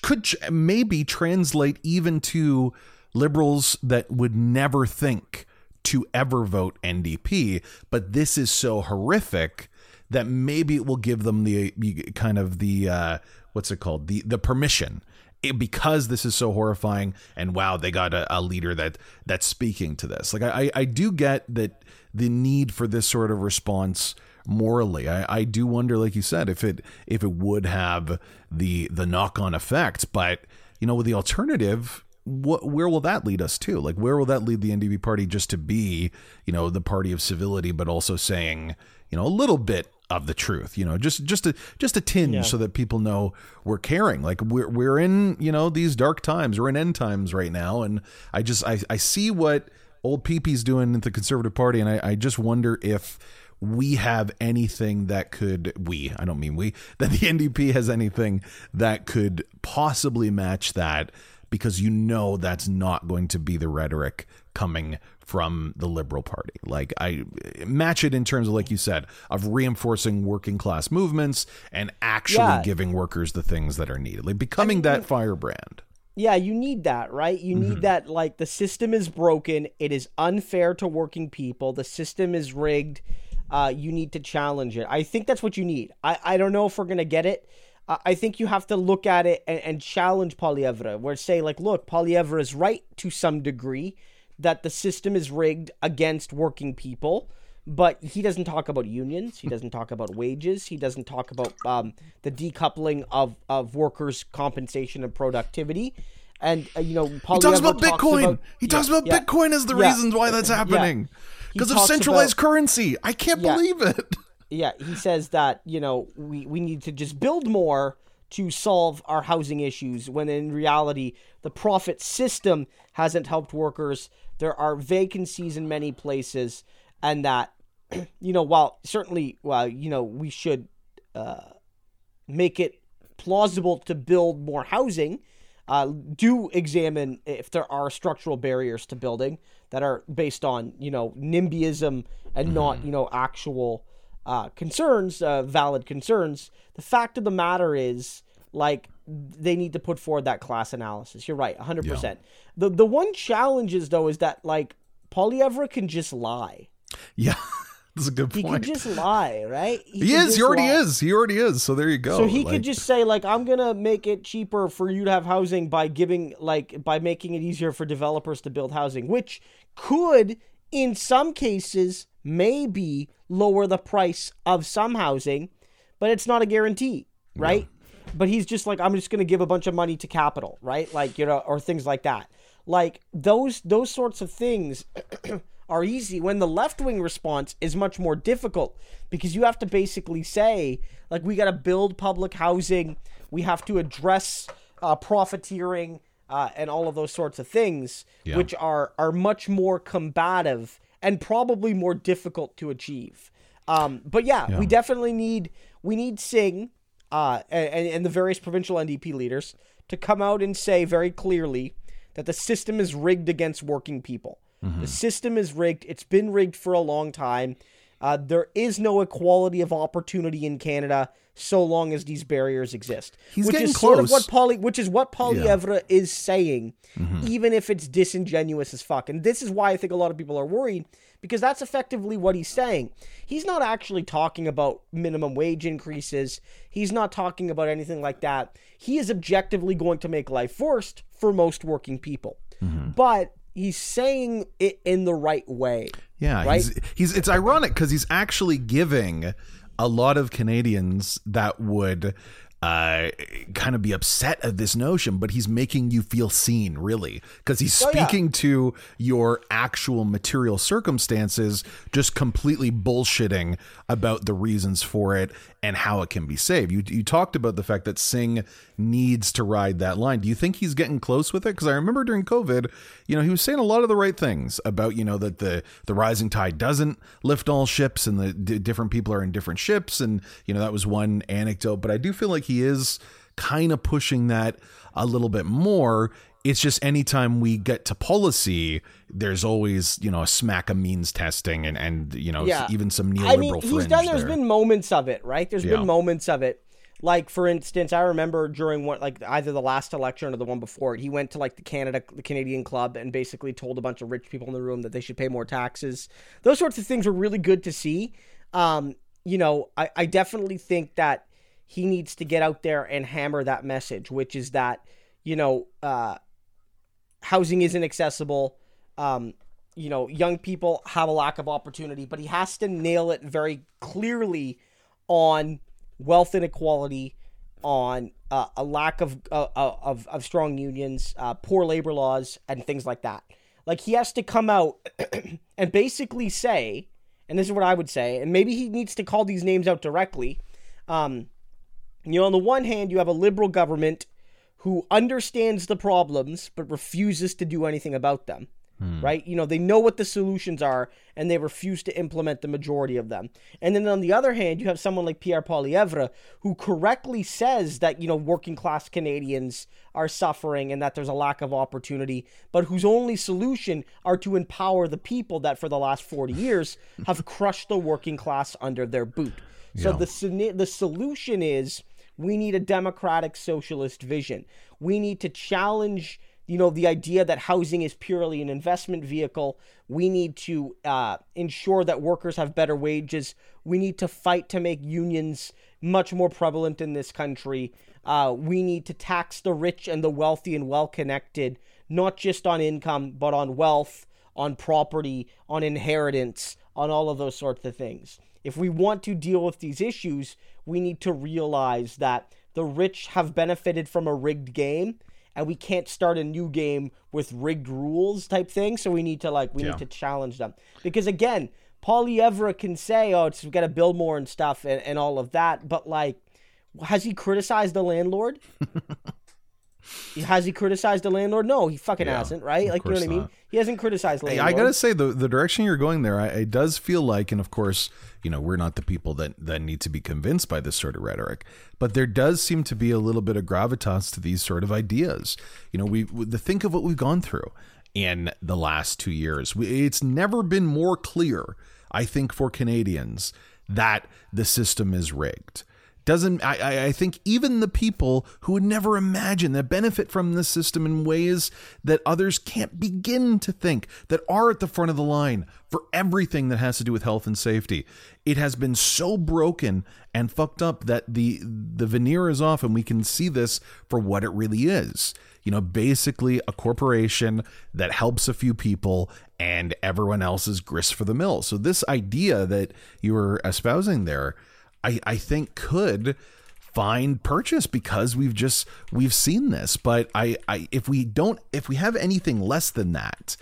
could maybe translate even to liberals that would never think to ever vote NDP. But this is so horrific that maybe it will give them the kind of the uh, what's it called the the permission. It- because this is so horrifying and wow they got a, a leader that that's speaking to this like I, I do get that the need for this sort of response morally. I, I do wonder, like you said, if it if it would have the the knock on effect. But you know, with the alternative, what where will that lead us to? Like, where will that lead the NDP party just to be, you know, the party of civility, but also saying, you know, a little bit of the truth, you know, just just a just a tinge so that people know we're caring. Like we're we're in, you know, these dark times. We're in end times right now, and I just I I see what old PP's doing at the Conservative Party, and I, I just wonder if we have anything that could we I don't mean we that the NDP has anything that could possibly match that because you know that's not going to be the rhetoric coming from the liberal party like i match it in terms of like you said of reinforcing working class movements and actually Yeah. giving workers the things that are needed like becoming that firebrand Yeah, you need that, right? You Mm-hmm. need that like the system is broken, it is unfair to working people, the system is rigged. Uh, you need to challenge it. I think that's what you need. I, I don't know if we're gonna get it. Uh, I think you have to look at it and, and challenge Poilievre, where say like, look, Poilievre is right to some degree that the system is rigged against working people, but he doesn't talk about unions. He doesn't talk about wages. He doesn't talk about um, the decoupling of of workers' compensation and productivity. And uh, you know, he talks about bitcoin he talks about yeah. bitcoin as the Yeah. reasons why that's happening because of talks centralized about- currency i can't Yeah. believe it Yeah, he says that, you know, we, we need to just build more to solve our housing issues when in reality the profit system hasn't helped workers. There are vacancies in many places and that you know, while certainly while you know, we should uh, make it plausible to build more housing, uh, do examine if there are structural barriers to building that are based on you know NIMBYism and not you know actual uh, concerns, uh, valid concerns. The fact of the matter is, like, they need to put forward that class analysis. You're right, 100. percent The the one challenge is though is that like Poilievre can just lie. yeah that's a good point. He can just lie, right? He can is. He already lie. is. He already is. So there you go. So he Like, could just say like I'm gonna make it cheaper for you to have housing by giving like by making it easier for developers to build housing, which could in some cases maybe lower the price of some housing, but it's not a guarantee, right? But he's just like I'm just gonna give a bunch of money to capital, right? Like you know, or things like that. Like those those sorts of things are easy when the left wing response is much more difficult because you have to basically say like we got to build public housing we have to address uh, profiteering uh, and all of those sorts of things Yeah. which are are much more combative and probably more difficult to achieve um, but yeah, we definitely need we need Singh uh, and, and the various provincial NDP leaders to come out and say very clearly that the system is rigged against working people. The system is rigged. It's been rigged for a long time. Uh, there is no equality of opportunity in Canada so long as these barriers exist. He's which is sort of what Poly, which is what Poilievre is saying, Mm-hmm. even if it's disingenuous as fuck. And this is why I think a lot of people are worried because that's effectively what he's saying. He's not actually talking about minimum wage increases. He's not talking about anything like that. He is objectively going to make life worse for most working people. Mm-hmm. But he's saying it in the right way. Yeah, Right? he's, he's it's ironic because he's actually giving a lot of Canadians that would uh, kind of be upset at this notion, but he's making you feel seen, really, because he's Oh, yeah. speaking to your actual material circumstances, just completely bullshitting about the reasons for it and how it can be saved. You you talked about the fact that Singh needs to ride that line. Do you think he's getting close with it? Because I remember during COVID, you know, he was saying a lot of the right things about you know that the the rising tide doesn't lift all ships, and the d- different people are in different ships, and you know that was one anecdote. But I do feel like he is kind of pushing that a little bit more. It's just anytime we get to policy, there's always you know a smack of means testing and and you know Yeah. even some neoliberal I mean, he's done. There's there. been moments of it, right? There's Yeah. been moments of it. Like for instance, I remember during one, like either the last election or the one before it, he went to like the Canada, the Canadian Club, and basically told a bunch of rich people in the room that they should pay more taxes. Those sorts of things were really good to see. Um, you know, I, I definitely think that he needs to get out there and hammer that message, which is that you know, uh, housing isn't accessible. Um, you know, young people have a lack of opportunity, but he has to nail it very clearly on wealth inequality, on uh, a lack of, uh, of of strong unions, uh, poor labor laws, and things like that. Like he has to come out and basically say, and this is what I would say, and maybe he needs to call these names out directly. Um, you know, on the one hand, you have a liberal government who understands the problems but refuses to do anything about them. Hmm. Right? You know, they know what the solutions are and they refuse to implement the majority of them. And then on the other hand, you have someone like Pierre Poilievre who correctly says that, you know, working class Canadians are suffering and that there's a lack of opportunity, but whose only solution are to empower the people that for the last 40 years have crushed the working class under their boot. So Yeah. the the solution is we need a democratic socialist vision. We need to challenge, you know, the idea that housing is purely an investment vehicle. We need to uh, ensure that workers have better wages. We need to fight to make unions much more prevalent in this country. Uh, we need to tax the rich and the wealthy and well connected, not just on income, but on wealth, on property, on inheritance, on all of those sorts of things. If we want to deal with these issues, we need to realize that the rich have benefited from a rigged game and we can't start a new game with rigged rules type thing. So we need to like we Yeah. need to challenge them. Because again, Poilievre can say, Oh, it's we gotta build more and stuff and, and all of that, but like has he criticized the landlord? Has he criticized the landlord? No, he fucking Yeah, hasn't, right? Like you know what I mean? He hasn't criticized Hey, landlord. I gotta say the the direction you're going there, I, it does feel like, and of course, you know, we're not the people that that need to be convinced by this sort of rhetoric, but there does seem to be a little bit of gravitas to these sort of ideas. You know, we the think of what we've gone through in the last two years. We, it's never been more clear, I think, for Canadians that the system is rigged doesn't I, I- think even the people who would never imagine that benefit from this system in ways that others can't begin to think that are at the front of the line for everything that has to do with health and safety. It has been so broken and fucked up that the the veneer is off and we can see this for what it really is. You know basically a corporation that helps a few people and everyone else is grist for the mill. So this idea that you were espousing there I, I think could find purchase because we've just we've seen this. But I, I if we don't if we have anything less than that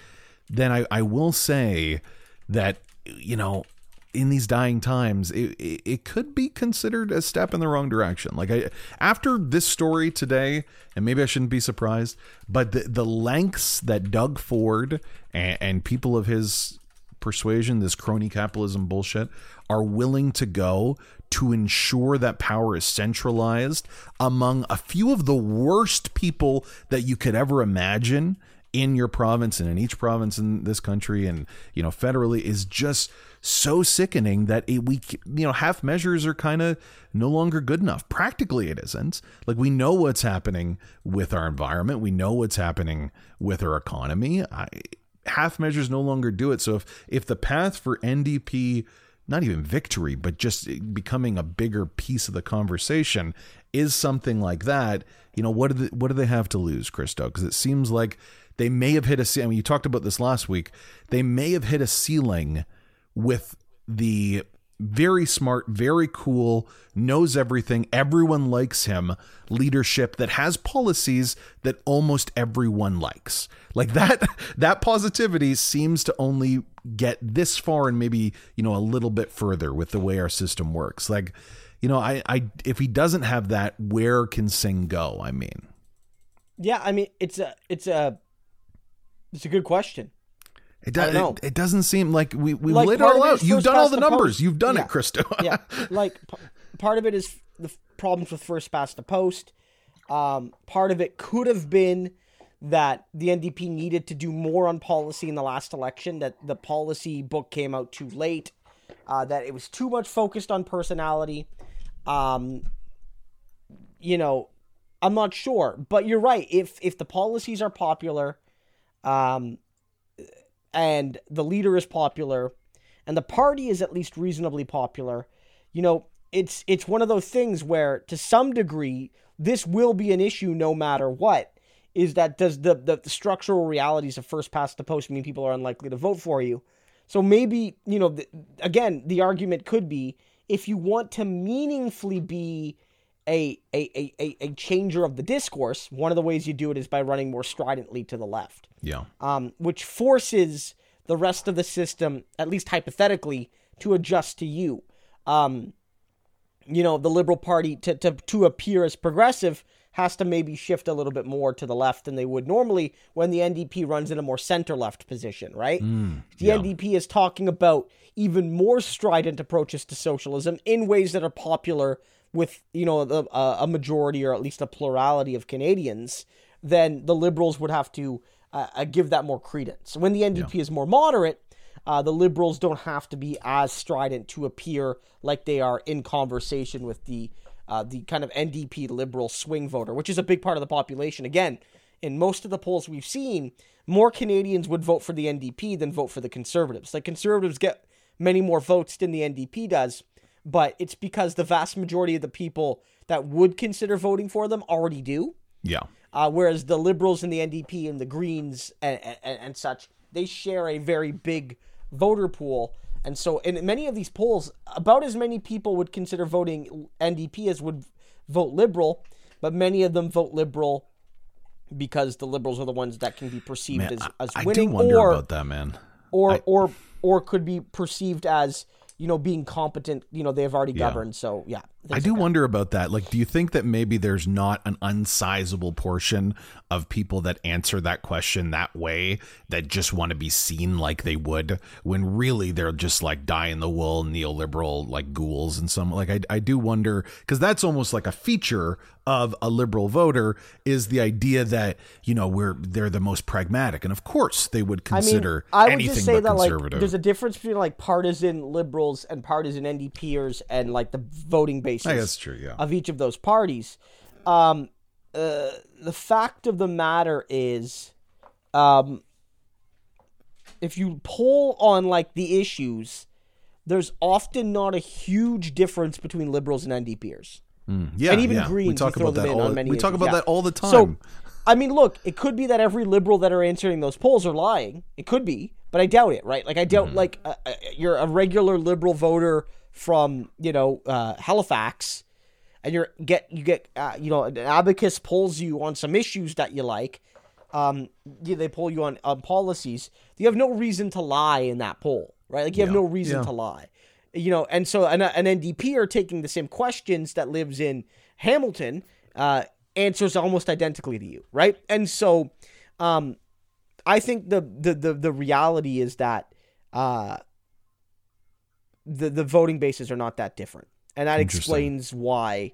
then I, I will say that you know in these dying times it, it, it could be considered a step in the wrong direction. Like I after this story today and maybe I shouldn't be surprised but the, the lengths that Doug Ford and, and people of his persuasion, this crony capitalism bullshit, are willing to go to ensure that power is centralized among a few of the worst people that you could ever imagine in your province and in each province in this country and you know federally is just so sickening that it, we you know half measures are kind of no longer good enough. Practically it isn't. Like we know what's happening with our environment. We know what's happening with our economy. I, half measures no longer do it so if if the path for NDP not even victory but just becoming a bigger piece of the conversation is something like that you know what do they, what do they have to lose Christo because it seems like they may have hit a. I mean, you talked about this last week. They may have hit a ceiling with the very smart, very cool, knows everything, everyone likes him leadership that has policies that almost everyone likes. Like that that positivity seems to only get this far and maybe, you know, a little bit further with the way our system works. Like, you know, I I if he doesn't have that, where can Singh go? I mean. Yeah, I mean, it's a it's a it's a good question. It, does, it, it, doesn't seem like we, we like laid it all out. You've done all the, the numbers. Post. You've done yeah. it, Christo. yeah. Like, p- part of it is the problems with first past the post. Um, part of it could have been that the NDP needed to do more on policy in the last election, that the policy book came out too late, uh, that it was too much focused on personality. Um, you know, I'm not sure. But you're right. If, if the policies are popular – um, and the leader is popular, and the party is at least reasonably popular, you know, it's it's one of those things where, to some degree, this will be an issue no matter what. Is that does the, the, the structural realities of first past the post mean people are unlikely to vote for you? So maybe you know, the, again, the argument could be if you want to meaningfully be a, a, a, a changer of the discourse, one of the ways you do it is by running more stridently to the left. Yeah. Um, which forces the rest of the system, at least hypothetically, to adjust to you. Um, you know, the Liberal Party to, to, to appear as progressive has to maybe shift a little bit more to the left than they would normally when the NDP runs in a more center left position, right? Mm, the yeah. NDP is talking about even more strident approaches to socialism in ways that are popular with, you know, the, uh, a majority or at least a plurality of Canadians, then the Liberals would have to uh, uh, give that more credence. When the NDP yeah. is more moderate, uh, the liberals don't have to be as strident to appear like they are in conversation with the uh, the kind of NDP liberal swing voter, which is a big part of the population. Again, in most of the polls we've seen, more Canadians would vote for the NDP than vote for the Conservatives. Like conservatives get many more votes than the NDP does, but it's because the vast majority of the people that would consider voting for them already do. Yeah. Uh, whereas the Liberals and the NDP and the Greens and, and, and such, they share a very big voter pool. And so, in many of these polls, about as many people would consider voting NDP as would vote Liberal, but many of them vote Liberal because the Liberals are the ones that can be perceived man, as, as winning, I do wonder or about that, man. Or I, or or could be perceived as you know, being competent, you know, they've already governed. Yeah. So, yeah. I do like wonder about that. Like, do you think that maybe there's not an unsizable portion of people that answer that question that way that just want to be seen like they would when really they're just like die in the wool neoliberal like ghouls and some like I, I do wonder because that's almost like a feature of a liberal voter is the idea that you know we're they're the most pragmatic and of course they would consider I, mean, I anything would just say that like there's a difference between like partisan liberals and partisan NDPers and like the voting basis that's true, yeah. of each of those parties. Um, uh, the fact of the matter is, um, if you pull on like the issues, there's often not a huge difference between liberals and NDPers. Mm, yeah, and even yeah. Greens. We talk about that. All, we issues. talk about yeah. that all the time. So, I mean, look, it could be that every liberal that are answering those polls are lying. It could be, but I doubt it. Right? Like, I doubt mm. like uh, uh, you're a regular liberal voter from you know uh, Halifax, and you're get you get uh, you know an abacus pulls you on some issues that you like. Um, they pull you on on policies. You have no reason to lie in that poll, right? Like you have yeah. no reason yeah. to lie you know, and so an, an NDP are taking the same questions that lives in Hamilton, uh, answers almost identically to you, right? And so, um, I think the the the, the reality is that uh, the the voting bases are not that different, and that explains why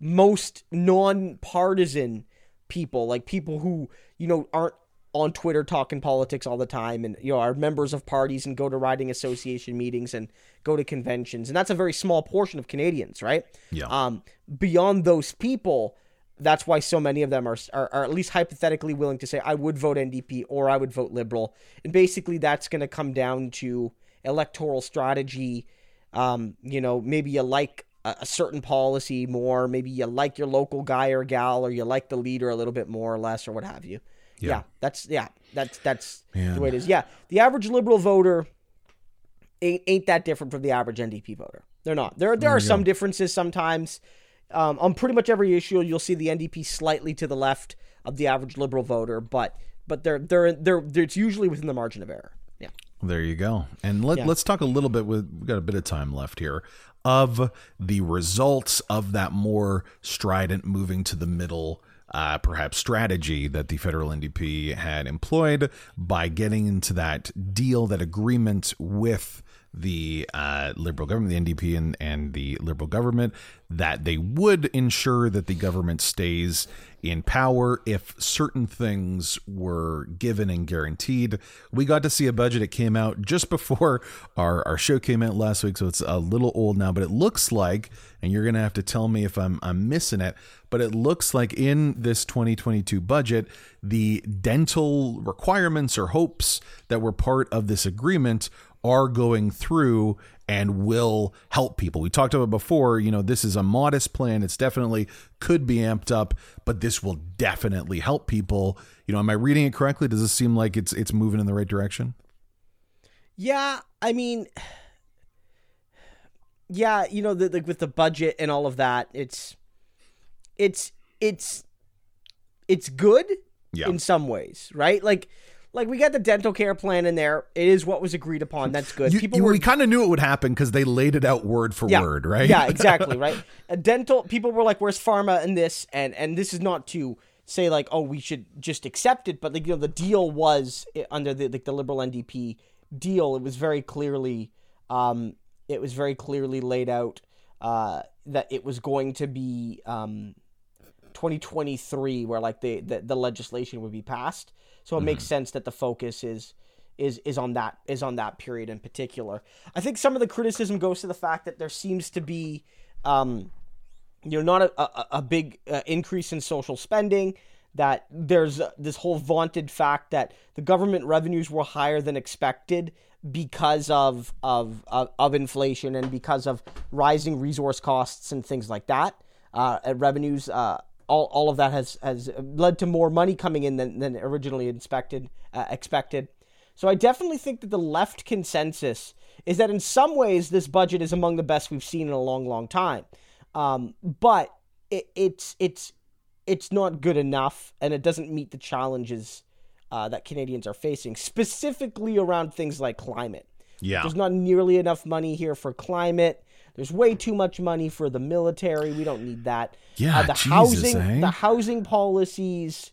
most non-partisan people, like people who you know aren't on Twitter talking politics all the time and you know are members of parties and go to riding association meetings and go to conventions and that's a very small portion of Canadians, right? Yeah. Um beyond those people, that's why so many of them are, are, are at least hypothetically willing to say I would vote NDP or I would vote liberal. And basically that's going to come down to electoral strategy. Um, you know, maybe you like a, a certain policy more, maybe you like your local guy or gal or you like the leader a little bit more or less or what have you. Yeah, Yeah. that's yeah, that's that's Man. the way it is. Yeah, the average liberal voter ain't ain't that different from the average NDP voter. They're not. There there are some differences sometimes. Um, on pretty much every issue, you'll see the NDP slightly to the left of the average liberal voter, but but they're they're they're, they're it's usually within the margin of error. Yeah. There you go. And let, Yeah. let's talk a little bit with we've got a bit of time left here of the results of that more strident moving to the middle uh, perhaps strategy that the federal NDP had employed by getting into that deal, that agreement with the uh, liberal government, the NDP and, and the liberal government, that they would ensure that the government stays in power if certain things were given and guaranteed. We got to see a budget. It came out just before our, our show came out last week, so it's a little old now, but it looks like, and you're going to have to tell me if I'm, I'm missing it, but it looks like in this 2022 budget, the dental requirements or hopes that were part of this agreement are going through and will help people. We talked about before, you know, this is a modest plan. It's definitely could be amped up, but this will definitely help people. You know, am I reading it correctly? Does this seem like it's it's moving in the right direction? Yeah, I mean, yeah, you know, the, the, with the budget and all of that, it's, it's, it's, it's good Yeah. in some ways, right? Like, like we got the dental care plan in there. It is what was agreed upon. That's good. You, People you- were we kind of knew it would happen because they laid it out word for yeah, word, right? Yeah, exactly, right. A dental people were like, "Where's pharma in this?" And and this is not to say like, "Oh, we should just accept it," but like you know, the deal was eh, under the like the liberal NDP deal. It was very clearly, um, it was very clearly laid out uh, that it was going to be um, 2023 where like the, the the legislation would be passed. So it makes sense that the focus is is is on that is on that period in particular. I think some of the criticism goes to the fact that there seems to be um you know not a, a, a big uh, increase in social spending that there's uh, this whole vaunted fact that the government revenues were higher than expected because of of of, of inflation and because of rising resource costs and things like that uh, revenues uh, all, all of that has has led to more money coming in than, than originally expected uh, expected so I definitely think that the left consensus is that in some ways this budget is among the best we've seen in a long, long time. Um, but it, it's it's it's not good enough, and it doesn't meet the challenges uh, that Canadians are facing, specifically around things like climate. Yeah. There's not nearly enough money here for climate. There's way too much money for the military. We don't need that. Yeah, Uh, the Jesus, housing, eh? the housing policies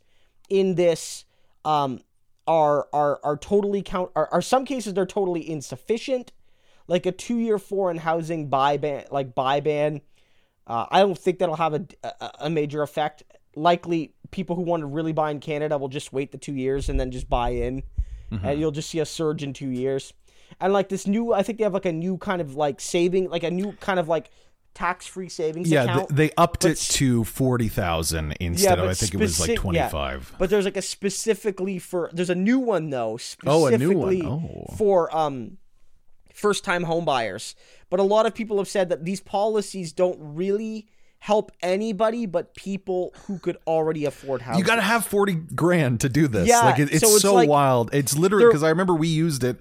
in this um, are are are totally count. Are, are some cases they're totally insufficient. Like a two year foreign housing buy ban, like buy ban. Uh, I don't think that'll have a, a, a major effect. Likely, people who want to really buy in Canada will just wait the two years and then just buy in, Mm-hmm. and you'll just see a surge in two years. And like this new, I think they have like a new kind of like saving, like a new kind of like tax free savings Yeah, account. th- they upped it to forty thousand instead of but I think it was like speci- twenty yeah. But there's like a specifically for there's a new one though Oh, a new one. specifically Oh. for um first time home buyers. But a lot of people have said that these policies don't really help anybody but people who could already afford houses. You got to have 40 grand to do this. Yeah, like it, it's so so, like- wild. It's literally because I remember we used it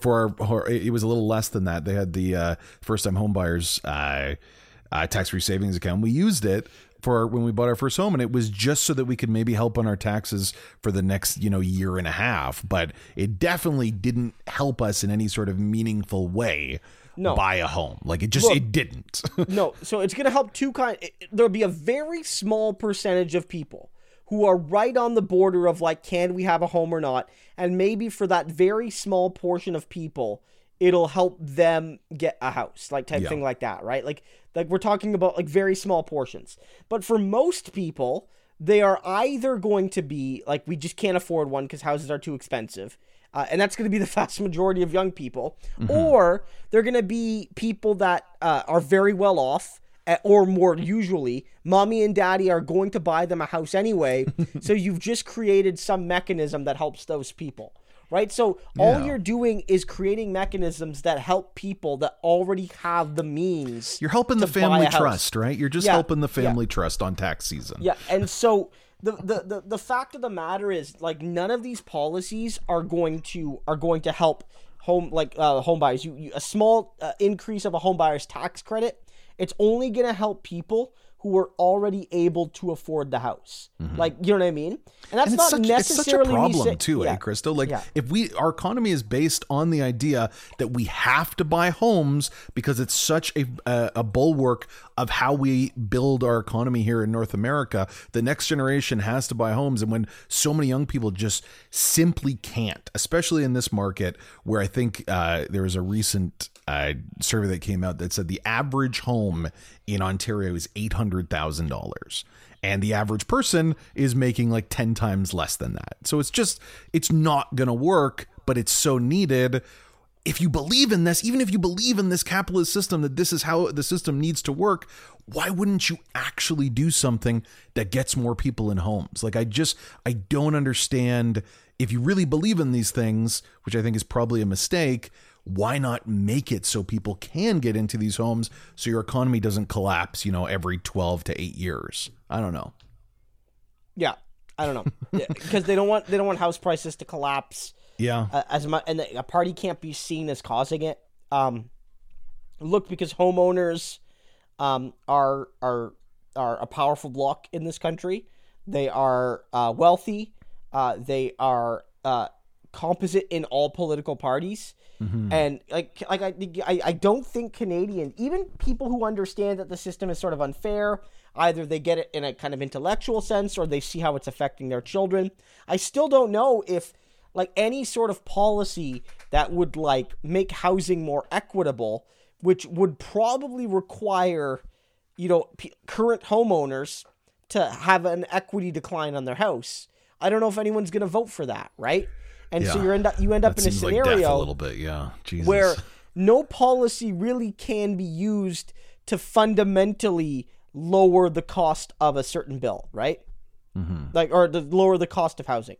for our, it was a little less than that. They had the uh, first time home buyers uh, uh, tax free savings account. We used it for when we bought our first home and it was just so that we could maybe help on our taxes for the next, you know, year and a half, but it definitely didn't help us in any sort of meaningful way. No. buy a home. Like it just Look- it didn't. no, so it's going to help two kind. it- There'll be a very small percentage of people who are right on the border of like, can we have a home or not? And maybe for that very small portion of people, it'll help them get a house, like type Yeah. thing like that, right? Like, like we're talking about like very small portions. But for most people, they are either going to be like we just can't afford one because houses are too expensive. Uh, and that's going to be the vast majority of young people, or they're going to be people that uh, are very well off, uh, or more usually, mommy and daddy are going to buy them a house anyway. so you've just created some mechanism that helps those people, right? So all Yeah. you're doing is creating mechanisms that help people that already have the means. You're helping the family trust, right? You're just Yeah, helping the yeah. family trust on tax season. Yeah, and so the, the the the fact of the matter is like none of these policies are going to are going to help home like uh, home buyers. You, you a small uh, increase of a home buyer's tax credit, it's only going to help people who were already able to afford the house. Like you know what I mean? And that's Mm-hmm. and not such, it's such a problem say- too, yeah. eh, Crystal? Like Yeah. if we our economy is based on the idea that we have to buy homes because it's such a a, a bulwark of how we build our economy here in North America, the next generation has to buy homes, and when so many young people just simply can't, especially in this market where I think uh, there was a recent uh, survey that came out that said the average home in Ontario is eight hundred thousand dollars and the average person is making like 10 times less than that. So it's just it's not going to work, but it's so needed. If you believe in this, even if you believe in this capitalist system that this is how the system needs to work, why wouldn't you actually do something that gets more people in homes? Like I just I don't understand if you really believe in these things, which I think is probably a mistake, why not make it so people can get into these homes so your economy doesn't collapse, you know, every 12 to 8 years? I don't know. Yeah, I don't know because they don't want they don't want house prices to collapse. Yeah. uh, as much, and a party can't be seen as causing it. Um, look, because homeowners um, are are are a powerful block in this country. They are uh, wealthy. Uh, they are uh, composite in all political parties. Mm-hmm. And like, like I, I, I don't think Canadian, even people who understand that the system is sort of unfair, either they get it in a kind of intellectual sense or they see how it's affecting their children. I still don't know if like any sort of policy that would like make housing more equitable, which would probably require, you know, p- current homeowners to have an equity decline on their house. I don't know if anyone's going to vote for that, right? And so you end up you end up That in a seems like scenario a little bit, yeah. Jesus. where no policy really can be used to fundamentally lower the cost of a certain bill, right? Mm-hmm. Like, or the lower the cost of housing.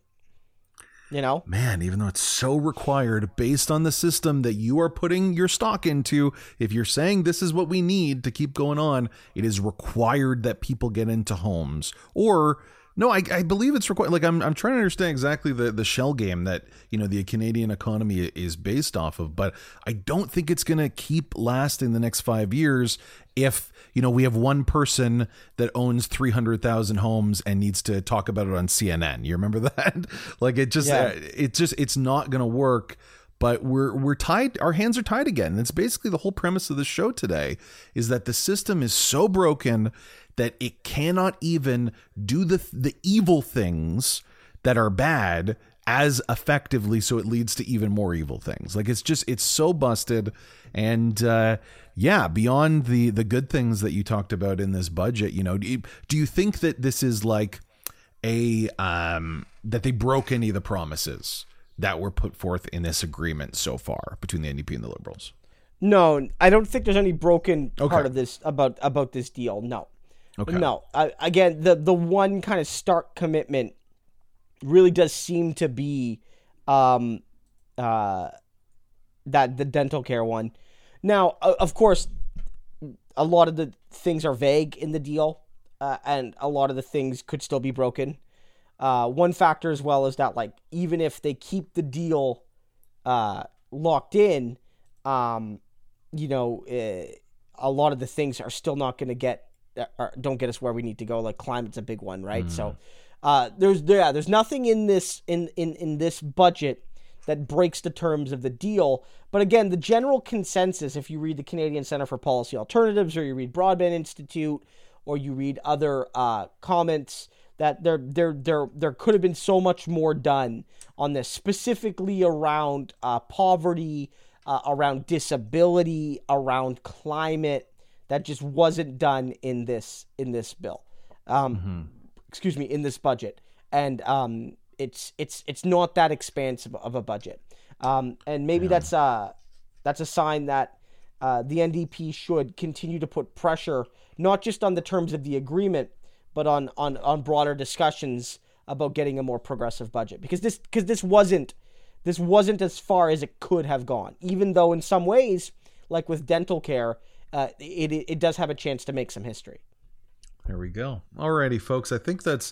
You know, Man, even though it's so required based on the system that you are putting your stock into, if you're saying this is what we need to keep going on, it is required that people get into homes. Or no, I, I believe it's required. Like I'm, I'm trying to understand exactly the, the shell game that you know the Canadian economy is based off of, but I don't think it's going to keep lasting the next five years if you know we have one person that owns 300,000 homes and needs to talk about it on CNN. You remember that? like it just Yeah. uh, it's just it's not going to work but we're we're tied our hands are tied again. It's basically the whole premise of the show today is that the system is so broken that it cannot even do the the evil things that are bad as effectively so it leads to even more evil things like it's just it's so busted and uh yeah beyond the the good things that you talked about in this budget you know do you, do you think that this is like a um that they broke any of the promises that were put forth in this agreement so far between the NDP and the Liberals. no, I don't think there's any broken Okay. part of this about about this deal. No, Okay. no. I, again, the the one kind of stark commitment really does seem to be, um, uh, that the dental care one. Now, of course, a lot of the things are vague in the deal, uh, and a lot of the things could still be broken. Uh, one factor as well is that like even if they keep the deal uh, locked in, um, you know, uh, a lot of the things are still not going to get or don't get us where we need to go. Like climate's a big one, right? So uh, there's yeah, there's nothing in this in in in this budget that breaks the terms of the deal. But again, the general consensus, if you read the Canadian Center for Policy Alternatives, or you read Broadbent Institute, or you read other uh, comments, that there there there there could have been so much more done on this, specifically around uh, poverty, uh, around disability, around climate, that just wasn't done in this in this bill. Um, excuse me, in this budget, and um, it's it's it's not that expansive of a budget, um, and maybe yeah. that's uh that's a sign that uh, the NDP should continue to put pressure not just on the terms of the agreement, but on on on broader discussions about getting a more progressive budget. Because this because this wasn't this wasn't as far as it could have gone, even though in some ways, like with dental care, uh, it it does have a chance to make some history. There we go. Alrighty, folks. I think that's.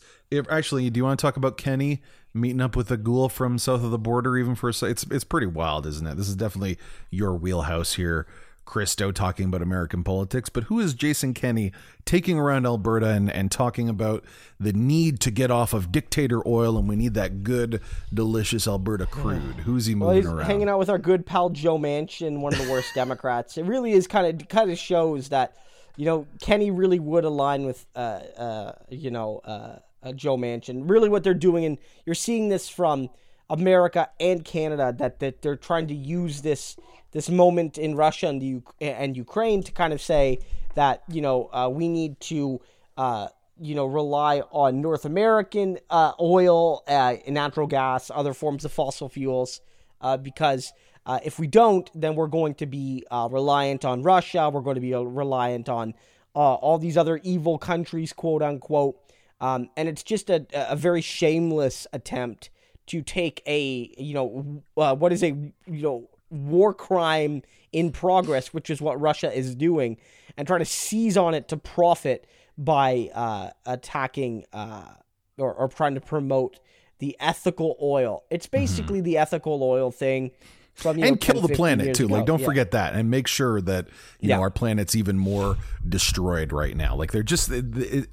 Actually, do you want to talk about Kenney meeting up with a ghoul from south of the border? Even for a, it's it's pretty wild, isn't it? This is definitely your wheelhouse here. Christo talking about American politics, but who is Jason Kenney taking around Alberta and, and talking about the need to get off of dictator oil and we need that good, delicious Alberta crude? Who's he moving well, he's around? Hanging out with our good pal Joe Manchin, one of the worst Democrats. It really is kind of kind of shows that you know Kenney really would align with uh, uh, you know uh, uh, Joe Manchin. Really, what they're doing, and you're seeing this from America and Canada that that they're trying to use this this moment in Russia and the and Ukraine to kind of say that you know uh, we need to uh, you know rely on North American uh, oil, uh, natural gas, other forms of fossil fuels, uh, because uh, if we don't, then we're going to be reliant on Russia. We're going to be reliant on all these other evil countries, quote unquote. Um, and it's just a, a very shameless attempt to take a you know what is a you know war crime in progress, which is what Russia is doing, and trying to seize on it to profit by uh, attacking uh, or, or, trying to promote the ethical oil. It's mm-hmm. basically mm-hmm. the ethical oil thing from, and know, kill the planet too. Ago. Like, don't yeah. forget that, and make sure that you yeah. know our planet's even more destroyed right now. Like, they're just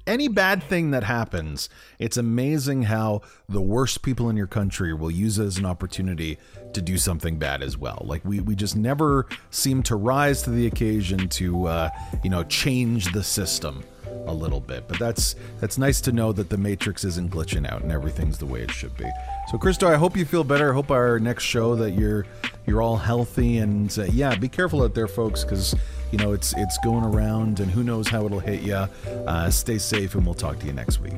any bad thing that happens. It's amazing how the worst people in your country will use it as an opportunity to do something bad as well. Like, we we just never seem to rise to the occasion to uh, you know change the system a little bit. But that's that's nice to know that the matrix isn't glitching out and everything's the way it should be. So, Christo, I hope you feel better. I hope our next show that you're you're all healthy and uh, yeah, be careful out there, folks, because you know it's it's going around and who knows how it'll hit you. Uh, stay safe, and we'll talk to you next week.